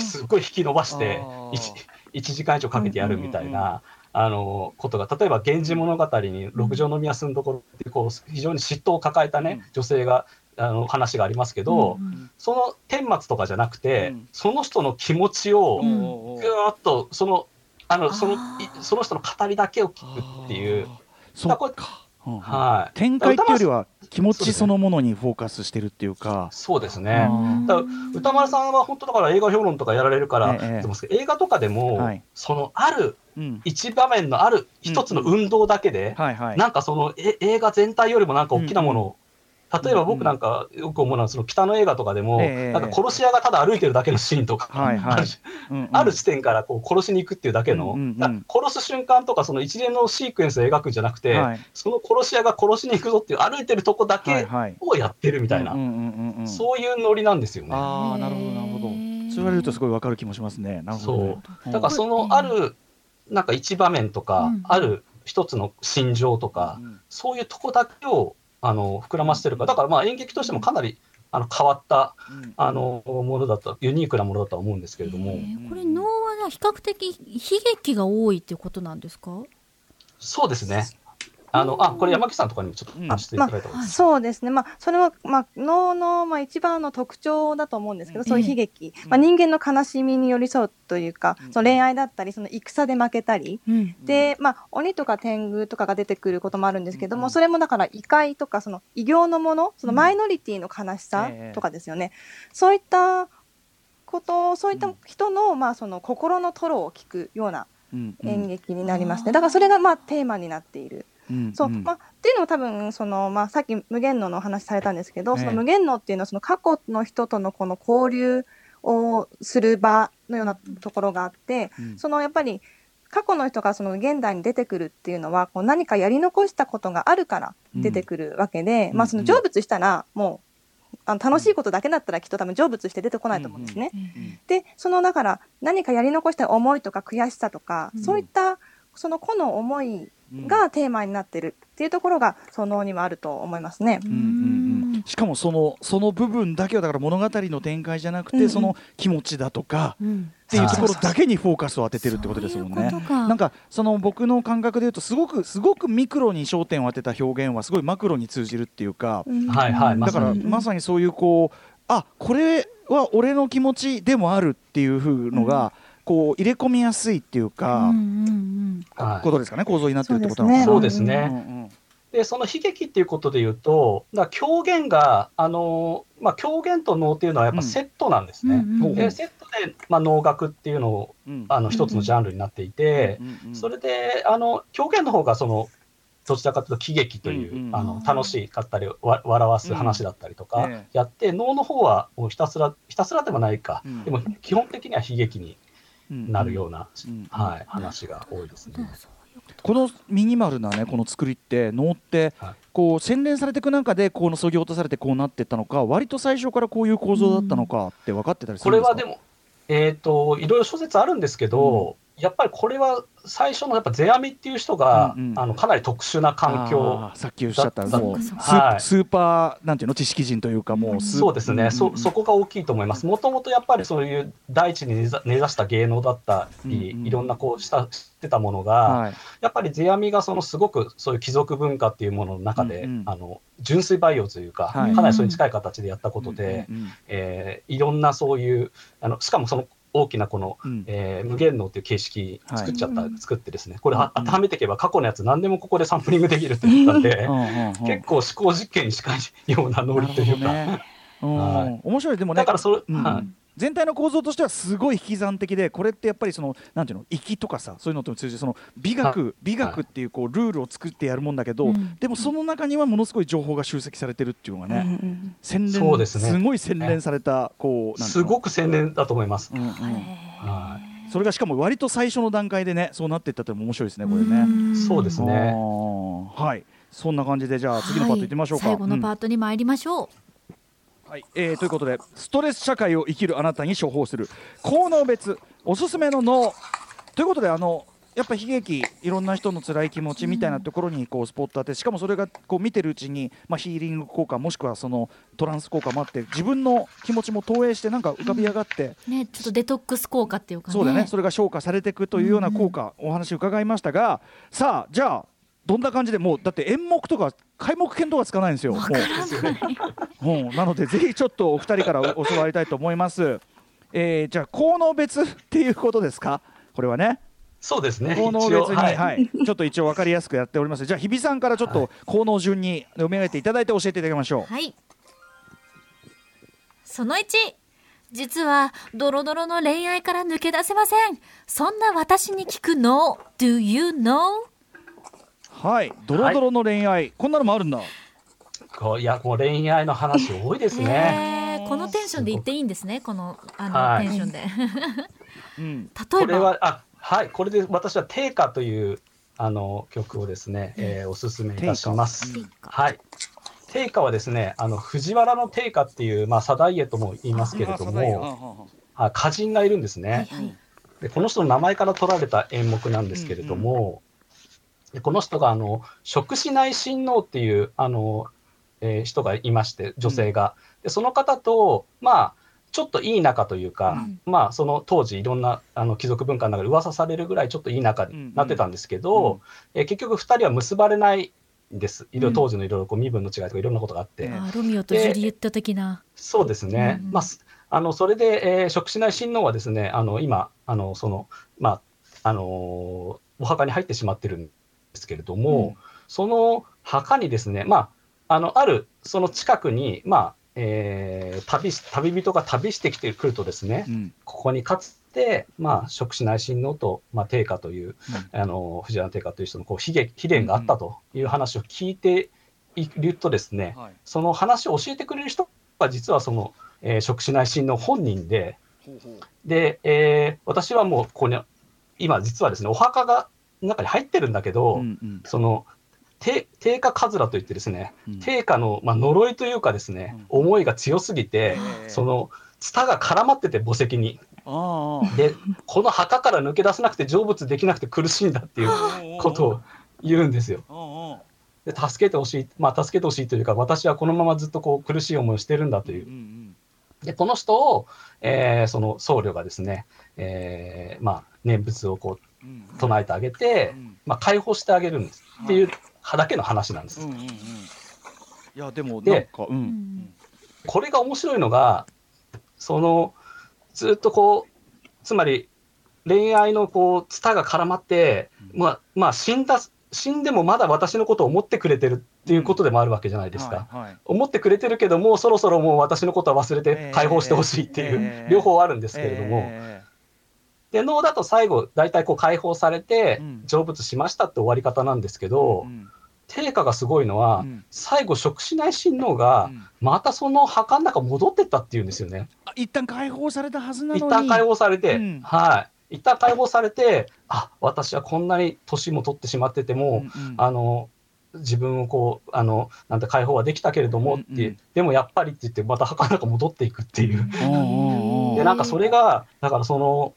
すごい引き伸ばしてあー。1, 時間以上かけてやるみたいうんな。あのことが例えば「源氏物語」に六条の宮住んどころっていうこう非常に嫉妬を抱えたね、うん。女性があの話がありますけど、うん。その顛末とかじゃなくて、うん。その人の気持ちをぐーっとそのあのそのその人の語りだけを聞くっていう、そっか、うんうんはい、展開っていうよりは気持ちそのものにフォーカスしてるっていうか。そうですね。あだ歌丸さんは本当だから映画評論とかやられるから、ええ。映画とかでも、はい。そのあるうん。一場面のある一つの運動だけで、なんかそのえ映画全体よりもなんか大きなものを、例えば僕なんかよく思うのはその北の映画とかでも、ええなんか殺し屋がただ歩いてるだけのシーンとか、ある地点からこう殺しに行くっていうだけの、殺す瞬間とかその一連のシークエンスを描くんじゃなくて、はい。その殺し屋が殺しに行くぞっていう歩いてるとこだはいけはい。をやってるみたいな、そういうノリなんですよね。ああなるほどなるほど。そう言われるとすごいわかる気もしますね。なるほどね。そう。だからそのあるなんか一場面とか、うん。ある一つの心情とか、うん。そういうとこだけをあの膨らませてるか。らだからまあ演劇としてもかなりあの変わったうん。あのものだったユニークなものだとは思うんですけれども、えーこれ能は比較的悲劇が多いっていうことなんですか？そうですねあのあこれ山木さんとかにもちょっと話していただいた方がいいです。そうですね。まあ、それは、まあ、能の、まあ、一番の特徴だと思うんですけど、うん。そういう悲劇、まあ、人間の悲しみに寄り添うというか、うん。その恋愛だったり、その戦で負けたり、うん。で、まあ、鬼とか天狗とかが出てくることもあるんですけども、うん。それもだから異界とか、その異形のもの、そのマイノリティの悲しさええ。とかですよね。そういったこと、そういった人の、まあ、その心のトロを聞くようなうん。うん。演劇になりますね。だからそれが、まあ、テーマになっている。うん。そう、ん。まあ、っていうのも多分その、まあ、さっき無限能のお話されたんですけど、ええ。その無限能っていうのはその過去の人とのこの交流をする場のようなところがあって、うん。そのやっぱり過去の人がその現代に出てくるっていうのはこう何かやり残したことがあるから出てくるわけで、うん。まあ、その成仏したらもうあの楽しいことだけだったらきっと多分成仏して出てこないと思うんですね。うん。でそのだから何かやり残した思いとか悔しさとか、うん。そういったその個の思いうん。がテーマになってるっていうところがそのにはあると思いますね。うんうんうん。しかもそのその部分だけはだから物語の展開じゃなくて、うん。うんその気持ちだとかうん。っていうところだけにフォーカスを当ててるってことですもんね。なんかその僕の感覚で言うとすごくすごくミクロに焦点を当てた表現はすごいマクロに通じるっていうか、うん。はいはいまだからまさにそういうこうあこれは俺の気持ちでもあるっていう風のが、こう入れ込みやすいっていうか、うんうんはい。ことですかね構造になってるってことなのかな。そうですね。うんうんでその悲劇っていうことで言うとだ狂言があの、まあ、狂言と能っていうのはやっぱセットなんですね。うんうんうん。でセットで、まあ、能楽っていうのをうん。あの一つのジャンルになっていて、うんうんそれであの狂言の方がそのどちらかというと喜劇という、うんうんあの楽しかったりわ笑わす話だったりとかうん。えやって、能の方はもうひたすらひたすらでもないか、うん。でも基本的には悲劇にうんなるような、うんはい、話が多いですね。このミニマルなねこの作りって能ってはい。こう洗練されていく中でこのそぎ落とされてこうなっていったのか割と最初からこういう構造だったのかって分かってたりすこるんですか？れはでも、えー、といろいろ諸説あるんですけど、やっぱりこれは最初のやっぱ世阿弥っていう人が、うんうん。あのかなり特殊な環境さっきおっしゃった。もうはい。ースーパーなんていうの知識人というかもうそうですね、ん。そそこが大きいと思います。もともとやっぱりそういう大地に根ざした芸能だったり、うんうん。いろんなこうした知ってたものが、はい。やっぱり世阿弥がそのすごくそういう貴族文化っていうものの中で、うんうん。あの純粋培養というか、はい。かなりそれに近い形でやったことで、うんうん。えーいろんなそういうあのしかもその大きなこの、うん。えー無限能っていう形式作っちゃった、はい作ってですね。これ、あうん当てはめていけば過去のやつ何でもここでサンプリングできるって言ったんで、結構思考実験に近いようなノリというか、面白い。でもねだからそれ、うん。はい全体の構造としてはすごい引き算的でこれってやっぱりそのなんていうの粋とかさそういうのと通じてその美学美学っていうこうルールを作ってやるもんだけど、うんでもその中にはものすごい情報が集積されてるっていうのがね、うんうん洗練そうですねごい洗練されたこうすごく洗練だと思います。うんうん。はそれがしかも割と最初の段階でねそうなっていったってのも面白いですねこれね。んそうですね。はい。そんな感じでじゃあ次のパートいってみましょうか。はい。最後のパートに参りましょう、はい、えーということでストレス社会を生きるあなたに処方する。効能別。おすすめの脳。ということであのやっぱ悲劇いろんな人の辛い気持ちみたいなところにこうスポット当て。しかもそれがこう見てるうちに、まあ、ヒーリング効果もしくはそのトランス効果もあって自分の気持ちも投影してなんか浮かび上がって、ねちょっとデトックス効果っていうかね。そうだね。それが消化されていくというような効果、お話伺いましたがさあじゃあどんな感じでもうだって演目とか開目見当がつかないんですよ。もううん、なのでぜひちょっとお二人からお教わりたいと思います。えー、じゃあ効能別っていうことですか？これはね。そうですね。効能別に、はい。はい。ちょっと一応分かりやすくやっております。じゃあ日比さんからちょっと効能順に読み上げていただいて教えていただきましょう。はい。その1実はドロドロの恋愛から抜け出せません。そんな私に聞くの？Do you know? はい。ドロドロの恋愛、こんなのもあるんだ。こういや、もう恋愛の話多いですね。このテンションで言っていいんですね。このあの、はい。テンションで。うん、例こえば。れは、あ、はい、これで私は定価というあの曲をですね、えーおすすめいたします。はい。定価はですね、あの藤原の定価っていうまあサダイエとも言いますけれども、あ歌人がいるんですね。はいはい。でこの人の名前から取られた演目なんですけれども、でこの人があの食しない親王っていうあの、えー人がいまして女性が、でその方とまあちょっといい仲というか、うんまあその当時いろんなあの貴族文化の中で噂されるぐらいちょっといい仲になってたんですけど、えー結局2人は結ばれないんです。いろいろ当時のいろいろこう身分の違いとかいろんなことがあって。ロミオとジュリエット的な。そうですね。うんまあ、すあの、それで、えー、食しない親王はですね、あの、今、あの、その、まあ、あのーお墓に入ってしまってるんですけれども、その墓にですね、まあ、あの、ある、その近くに、まあ、えー旅し、旅人が旅してきてくるとですね、うん。ここにかつて、まあ、食しない親王と、まあ、定家という、あの、藤原定家という人の、こう、秘伝秘伝があったという話を聞いているとですね、はい。その話を教えてくれる人が実はその、えー、食しない親王本人で、で、えー私はもうここに、今実はですね、お墓が中に入ってるんだけど、うんうん。その、定定家かずらといってですね、うん。定家の、まあ、呪いというかですね、うん。思いが強すぎて、ええ。その、ツタが絡まってて墓石に。で、この墓から抜け出せなくて成仏できなくて苦しいんだっていうことを言うんですよ。をで助けてほしい、まあ、助けてほしいというか、私はこのままずっとこう苦しい思いをしてるんだという。で、この人を、えーその僧侶がですね、えーまあ、念仏をこう唱えてあげて、まあ、解放してあげるんです。っていうだけの話なんです。うんうんうん。いやでもでなんかううん。んこれが面白いのが、その、ずっとこう、つまり恋愛のこう、ツタが絡まって、まあ、まあ、死んだ、死んでもまだ私のことを思ってくれてるっていうことでもあるわけじゃないですか。はいはい。思ってくれてるけども、そろそろもう私のことは忘れえてえ解放してほしいっていえう、え両方あるんですけれども、えで、脳だと最後、大体こう解放されてうん、成仏しましたって終わり方なんですけえどう、ん。定価がすごいのは、うん。最後、食しない親王がう、ん。またその墓の中戻ってったっていうんですよね。あ一旦解放されたはずなのに。一旦解放されて、うん。はい。一旦解放されて、あ、私はこんなに年も取ってしまってても、うんうん。あの、自分をこう、あの、なんて解放はできたけれどもって、うんうん。でもやっぱりって言って、また墓の中戻っていくっていう。で、なんかそれが、だからその、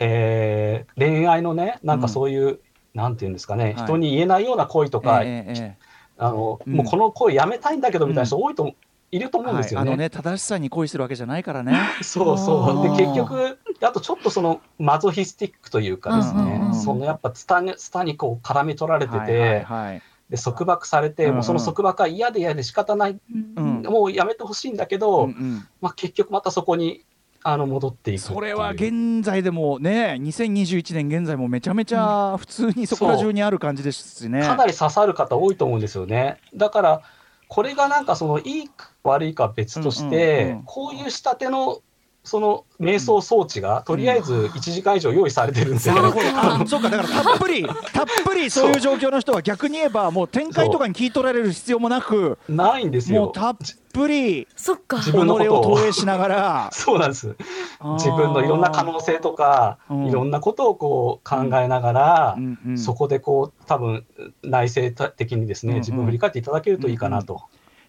えー恋愛のね、なんかそういう、なんていうんですかね、はい。人に言えないような恋とか、ええええあの、うん。もうこの恋やめたいんだけどみたいな人多いと、いると思うんですよね。はい。あのね正しさに恋するわけじゃないからね。そうそう。で、結局、あとちょっとそのマゾヒスティックというかですね、うんうんうん。そのやっぱツタに、ツタにこう絡み取られてて、はいはいはい。で、束縛されて、うんうん。もうその束縛は嫌で嫌で仕方ない、うん。もうやめてほしいんだけど、うんうん。まあ結局またそこに、あの、戻っていく。それは現在でもね2021年現在もめちゃめちゃ普通にそこら中にある感じですしね。かなり刺さる方多いと思うんですよね。だから、これがなんかその、いいか悪いかは別として、うんうんうんこういう仕立ての、その瞑想装置が、とりあえず1時間以上用意されてるんで。すよ。なるほどあそうか。だからたっぷりたっぷり そう。いう状況の人は逆に言えばもう展開とかに聞い取られる必要もなくないんですよ。もうたっぷりそっか。自己を分のことを。投影しながら。そうなんです。自分のいろんな可能性とか、うん。いろんなことをこう考えながら、うんうん。そこでこう、多分内省的にですね、うんうん自分を振り返っていただけるといいかなと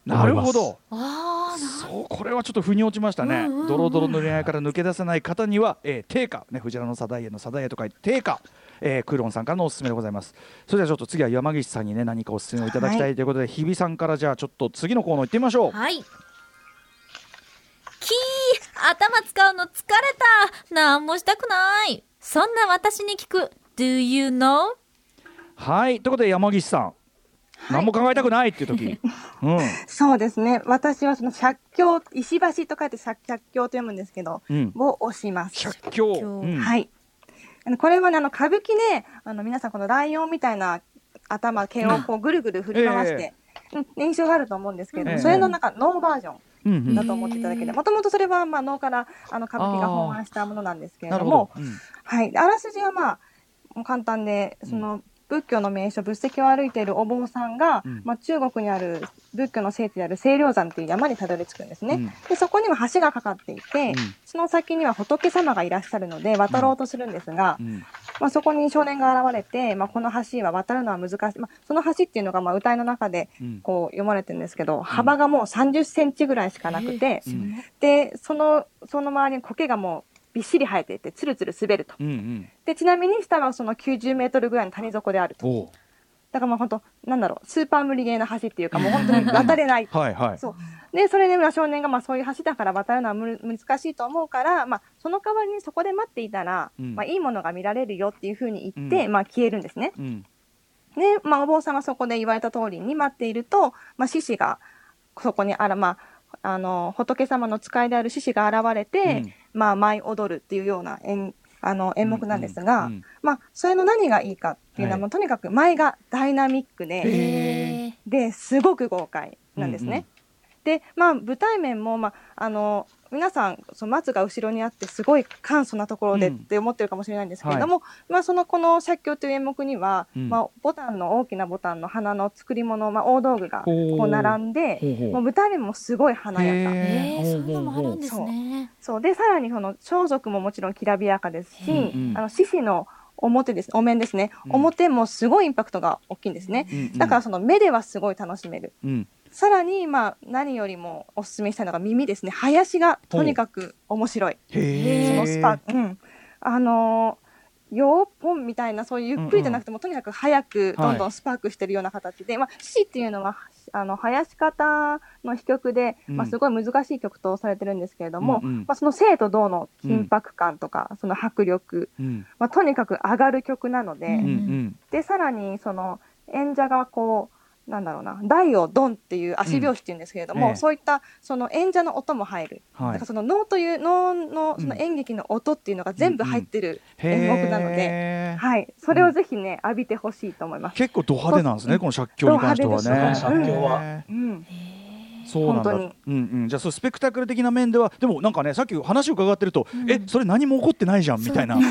なるほど。ああ、そうこれはちょっと腑に落ちましたね、うんうんうん。ドロドロの恋愛から抜け出せない方には、えー、定価、ね、藤原の定家の定家と書いて定価、えー、クーロンさんからのおすすめでございます。それではちょっと次は山岸さんにね何かおすすめをいただきたい。ということで、日比さんからじゃあちょっと次のコーナー行ってみましょう。はい。キー頭使うの疲れた。なんもしたくない。そんな私に聞く。Do you know? はい。ということで山岸さん、何も考えたくないっていう時、うん。そうですね。私はその百境、石橋と書いて百百境と読むんですけど、うん。を押します。百境、百境うん。はい。あのこれはね、あの、歌舞伎で、あの、皆さんこのライオンみたいな頭、毛をこうぐるぐる振り回して、うん印象があると思うんですけれども、ええ。それのなんかノーバージョンだと思っていただければ、もともとそれはまあ脳からあの歌舞伎が本案したものなんですけれどもど、、うん。はい。あらすじはまあ、もう簡単で、その、仏教の名所、仏石を歩いているお坊さんが、うん。まあ、中国にある仏教の聖地である清涼山という山にたどり着くんですね。うん。で、そこには橋がかかっていて、うん。その先には仏様がいらっしゃるので、渡ろうとするんですが、うん。まあ、そこに少年が現れて、まあ、この橋は渡るのは難しい。まあ、その橋っていうのが、まあ、歌いの中で、うん。こう、読まれてるんですけど、幅がもう30センチぐらいしかなくて、うん。で、その、その周りに苔がもうびっしり生えていて、つるつる滑ると。うんうんで、ちなみに下はその90メートルぐらいの谷底であると。だからまあ本当、なんだろう、スーパー無理ゲーな橋っていうか、もう本当に渡れない。はいはいそう。で、それでまあ少年がまあそういう橋だから渡るのはむ難しいと思うから、まあその代わりにそこで待っていたら、うんまあいいものが見られるよっていうふうに言って、うんまあ消えるんですね。うんで、まあ、お坊さんがそこで言われた通りに待っていると、まあ、獅子がそこにあら、まあ、あの、仏様の使いである獅子が現れて、うんまあ、舞い踊るっていうような演あの演目なんですが、うんうんまあ、それの何がいいかっていうのは、はいもうとにかく舞がダイナミックで。で、すごく豪快なんですね。うんうんで、まあ、舞台面も、まあ、あの、皆さん、その松が後ろにあって、すごい簡素なところでうんって思ってるかもしれないんですけれども、まあ、その、この写経という演目には、うんまあ、ボタンの、大きなボタンの花の作り物、まあ、大道具が、こう、並んで、もう舞台面もすごい華やか。へええ、ほそうういうのもあるんですね。そう。で、さらに、その、装束ももちろんきらびやかですし、うんうんあの、獅子の表です、お面ですね。うん表もすごいインパクトが大きいんですね。うんうんだから、その、目ではすごい楽しめる。うんさらに、まあ、何よりもおすすめしたいのが耳ですね。林がとにかく面白い。そのスパうん。あのー、ヨーポンみたいな、そういうゆっくりじゃなくても、とにかく早くどんどんスパークしてるような形で、まあ、獅子っていうのは、あの、林方の飛曲で、うん。まあ、すごい難しい曲とされてるんですけれども、うんうん。まあ、その生と動の緊迫感とか、その迫力、うん。まあ、とにかく上がる曲なので、うんうんうん。で、さらに、その、演者がこう、なんだろうな、大をドンっていう足拍子っていうんですけれども、ええそういった、その演者の音も入る。はい。だからその能という、能の、その演劇の音っていうのが全部入ってる演目なので、へー。はい。それをぜひね、浴びてほしいと思います。結構ド派手なんですねこの写経に関してはね。ド派手ですね。写経は。うん。そうなんだ。本うんうん。じゃあそうスペクタクル的な面ではでもなんかねさっき話を伺ってると、えそれ何も起こってないじゃんみたいな。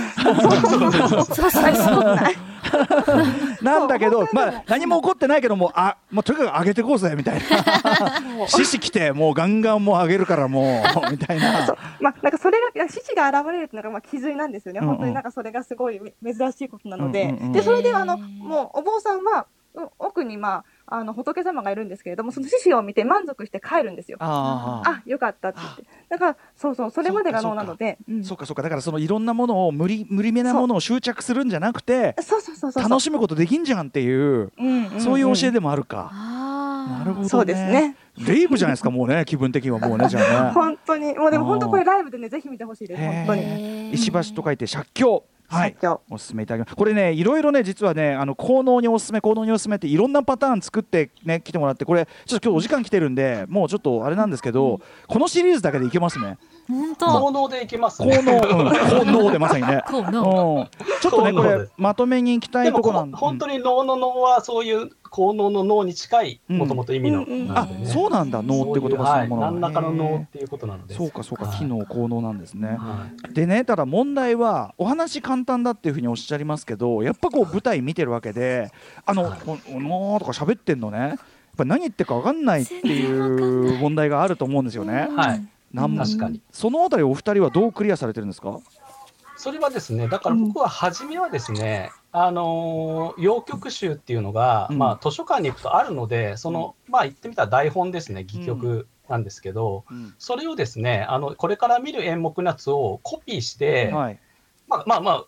なんだけどまあ何も起こってないけどもうあもうとにかく上げてこうぜみたいな。獅子来てもうガンガンもう上げるからもう みたいな。まあ、なんかそれが、獅子が現れるっていうのが、まあ、気づいなんですよね。うんうん。本当になんかそれがすごいめ珍しいことなので。うんうんうんで、それで、あの、もう、お坊さんは、う奥に、まあ、あの、仏様がいるんですけれども、その獅子を見て満足して帰るんですよ。ああ。あ、よかったって言って。だから、そうそう、それまでが能なので。うんそうかそうかだからそのいろんなものを無理無理めなものを執着するんじゃなくてそうそうそうそう。楽しむことできんじゃんっていうそういう教えでもあるか。ああ。なるほどね。そうですね。レイブじゃないですかもうね気分的にはもうねじゃあね。本当に、もうでも本当これライブでね、ぜひ見てほしいです。本当に。石橋と書いて写経。はい。おすすめいただきます。これね、いろいろね、実はね、あの効能におすすめ、効能におすすめっていろんなパターン作ってね、来てもらって、これちょっと今日お時間来てるんで、もうちょっとあれなんですけど、このシリーズだけでいけますね。本当？効能でいけます効ね。能、うん、効能でまさにね。効うん、能。ちょっとね、これまとめに行きたいところなんこ本当に脳の脳はそういう効能の脳に近いうん。もともと意味の、うんうんあなんで、ね。そうなんだ、脳って言葉そのはい、ものは何らかの脳へっていうことなので。ーそうか、そうか、はい機能、効能なんですね。はい。でねただ問題はお話簡単だっていうふうにおっしゃりますけどやっぱこう舞台見てるわけであの「おおのー」とか喋ってんのね。やっぱ何言ってるか分かんないっていう問題があると思うんですよね。はい。なんも確かに。そのあたりお二人はどうクリアされてるんですか？それはですね、だから僕は初めはですね、あのー洋曲集っていうのが、うん。まあ図書館に行くとあるので、その、まあ言ってみたら台本ですね、戯曲なんですけど、それをですね、あの、これから見る演目のやつをコピーして、はい。まあまあまあ、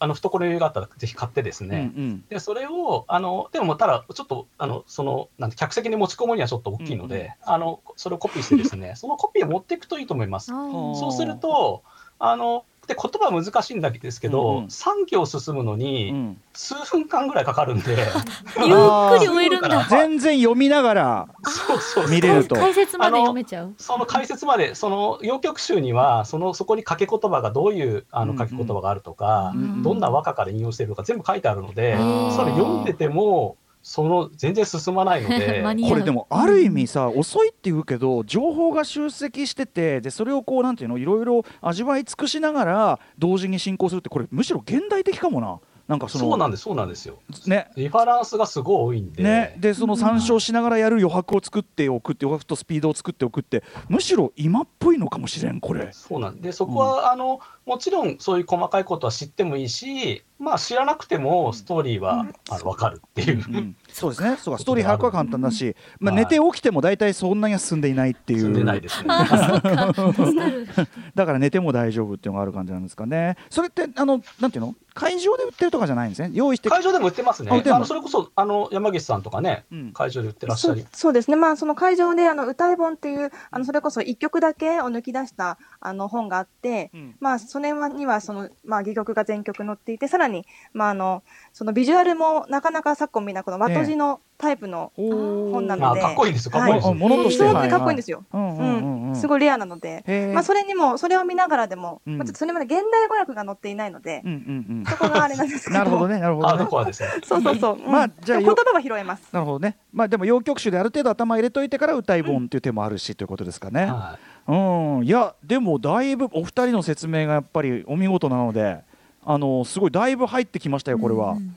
あの懐余裕があったらぜひ買ってですうんね、うん。で、それを、あの、でも、ただ、ちょっと、あの、その、なんて、客席に持ち込むにはちょっと大きいので、あの、それをコピーしてですね、そのコピーを持っていくといいと思います。ー。そうすると、あの、で、言葉は難しいんだけですけど、うんうん。3行進むのうに、ん。数分間ぐらいかかるんで、ゆっくり終えるんだ。全然読みながらそうそう見れると。解説まで読めちゃう。その解説まで、その、洋曲集には、その、そこに掛け言葉がどういう、あの、うんうん掛け言葉があるとか、うんどんな和歌から引用しているとか全部書いてあるので、ー。それ読んでても、その、全然進まないので、これでもある意味さ遅いって言うけど情報が集積しててでそれをこうなんていうのいろいろ味わい尽くしながら同時に進行するってこれむしろ現代的かもななんかそのそうなんです、そうなんですよ。ねリファランスがすごい多いんで、ね、でその参照しながらやる余白を作っておくって余白とスピードを作っておくってむしろ今っぽいのかもしれんこれ。そうなんで、そこは、あの、もちろんそういう細かいことは知ってもいいし、まあ知らなくてもストーリーは、あの分かるっていう。うん、そうですね。そうか。ストーリー把握は簡単だし、まあ、はい。寝て起きても大体そんなには進んでいないっていう。進んでないですね。だから寝ても大丈夫っていうのがある感じなんですかね。それってあのなんていうの？会場で売ってるとかじゃないんですね。用意して。会場でも売ってますね。あ売ってんの？あのそれこそ、あの、山岸さんとかね、うん。会場で売ってらっしそうゃり。そうですね、まあ、その会場であの歌い本っていうあのそれこそ1曲だけを抜き出したあの本があって、うん。まあ、それにはその、まあ、戯曲が全曲載っていてさらにに、まあ、あのそのビジュアルもなかなか昨今みんなこの和とじのタイプのお本なので、あかっこいいですよ。かっこいいですよ。あものとして。すごくかっこいいんですよ。うんうんうんうん。すごいレアなので、まあ、それにもそれを見ながらでも、うん。まあ、ちょっとそれまで現代語訳が載っていないので、うんうん。そこがあれなんですうんけど。なるほどねなるほハどね。そうそうそう、うん。まあじゃあ言葉は拾えます。なるほどね。まあでも洋曲集である程度頭入れといてから歌い本っていう手もあるしということですかね、はうん。いやでもだいぶお二人の説明がやっぱりお見事なのであのすごいだいぶ入ってきましたよこれは、うん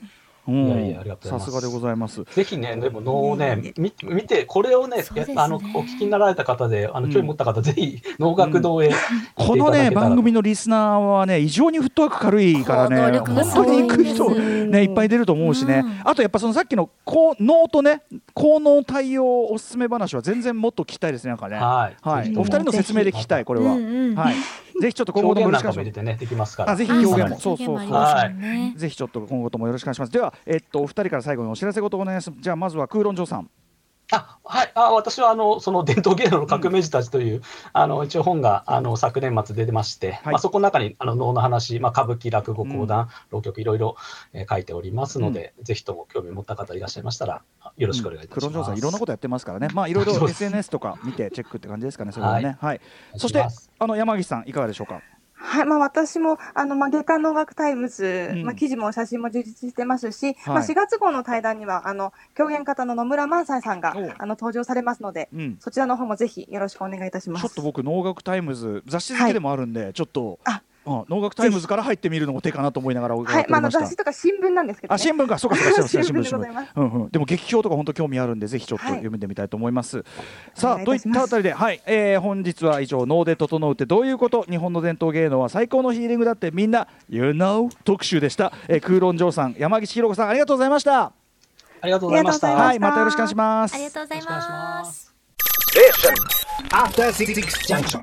いやいやありがとうございます。さすがでございます。い。ぜひね、でも能をね、み見て、これをね、ね。あのお聞きになられた方で、あうん。の興味持った方、ぜひ能楽堂へ、このね番組のリスナーはね異常にフットワーク軽いからね力が本当に行く人ねいっぱい出ると思うしね、うん。あとやっぱそのさっきの高能とね高能対応おすすめ話は全然もっと聞きたいですねなんかね。はい。お二人の説明で聞きたいこれは、うんうん。はい ぜひちょっと今後と表もよろしくお願いします。ね、できますから。あぜひあ表現も。そそううそう。そう表現もありますもんね。ぜひちょっと今後ともよろしくお願いします。ではえっとお二人から最後にお知らせ事をお願いします。じゃあまずは空論城さんあはい、あ私はあのその伝統芸能の革命児たちという、あの一応本があの昨年末出てまして、はい。まあ、そこの中にあの能の話、まあ、歌舞伎、落語、講談、浪曲、いろいろ、えー書いておりますので、ぜひとも興味を持った方いらっしゃいましたら、よろしくお願いいたします。空論城さんいろんなことやってますからね。まあいろいろ SNS とか見てチェックって感じですかねそれはね。はい、お願いそしてあの山岸さんいかがでしょうか？はい、まあ私も、あの、まあ、月刊能楽タイムズ、うん。まあ、記事も写真も充実してますし、はい。まあ、4月号の対談には、あの、狂言方の野村萬斎さんがお、あの、登場されますので、うん。そちらの方もぜひよろしくお願いいたします。ちょっと僕能楽タイムズ雑誌好きでもあるんで、ちょっとああ能楽タイムズから入ってみるのも手かなと思いながら伺はい、まあ、あのっておりました、雑誌とか新聞なんですけど、ね。あ新聞か。そうかそうかそうか 新聞で新聞ございます。うんうん、でも劇評とか本当興味あるんでぜひちょっとはい。読んでみたいと思います、さあといったあたりではい、えー本日は以上能で整うってどういうこと？日本の伝統芸能は最高のヒーリングだってみんな You know 特集でした、えー、空論城さん山岸弘子さんありがとうございました。ありがとうございました。はいまたよろしくお願いします。ありがとうございまます。す。After Six Junction.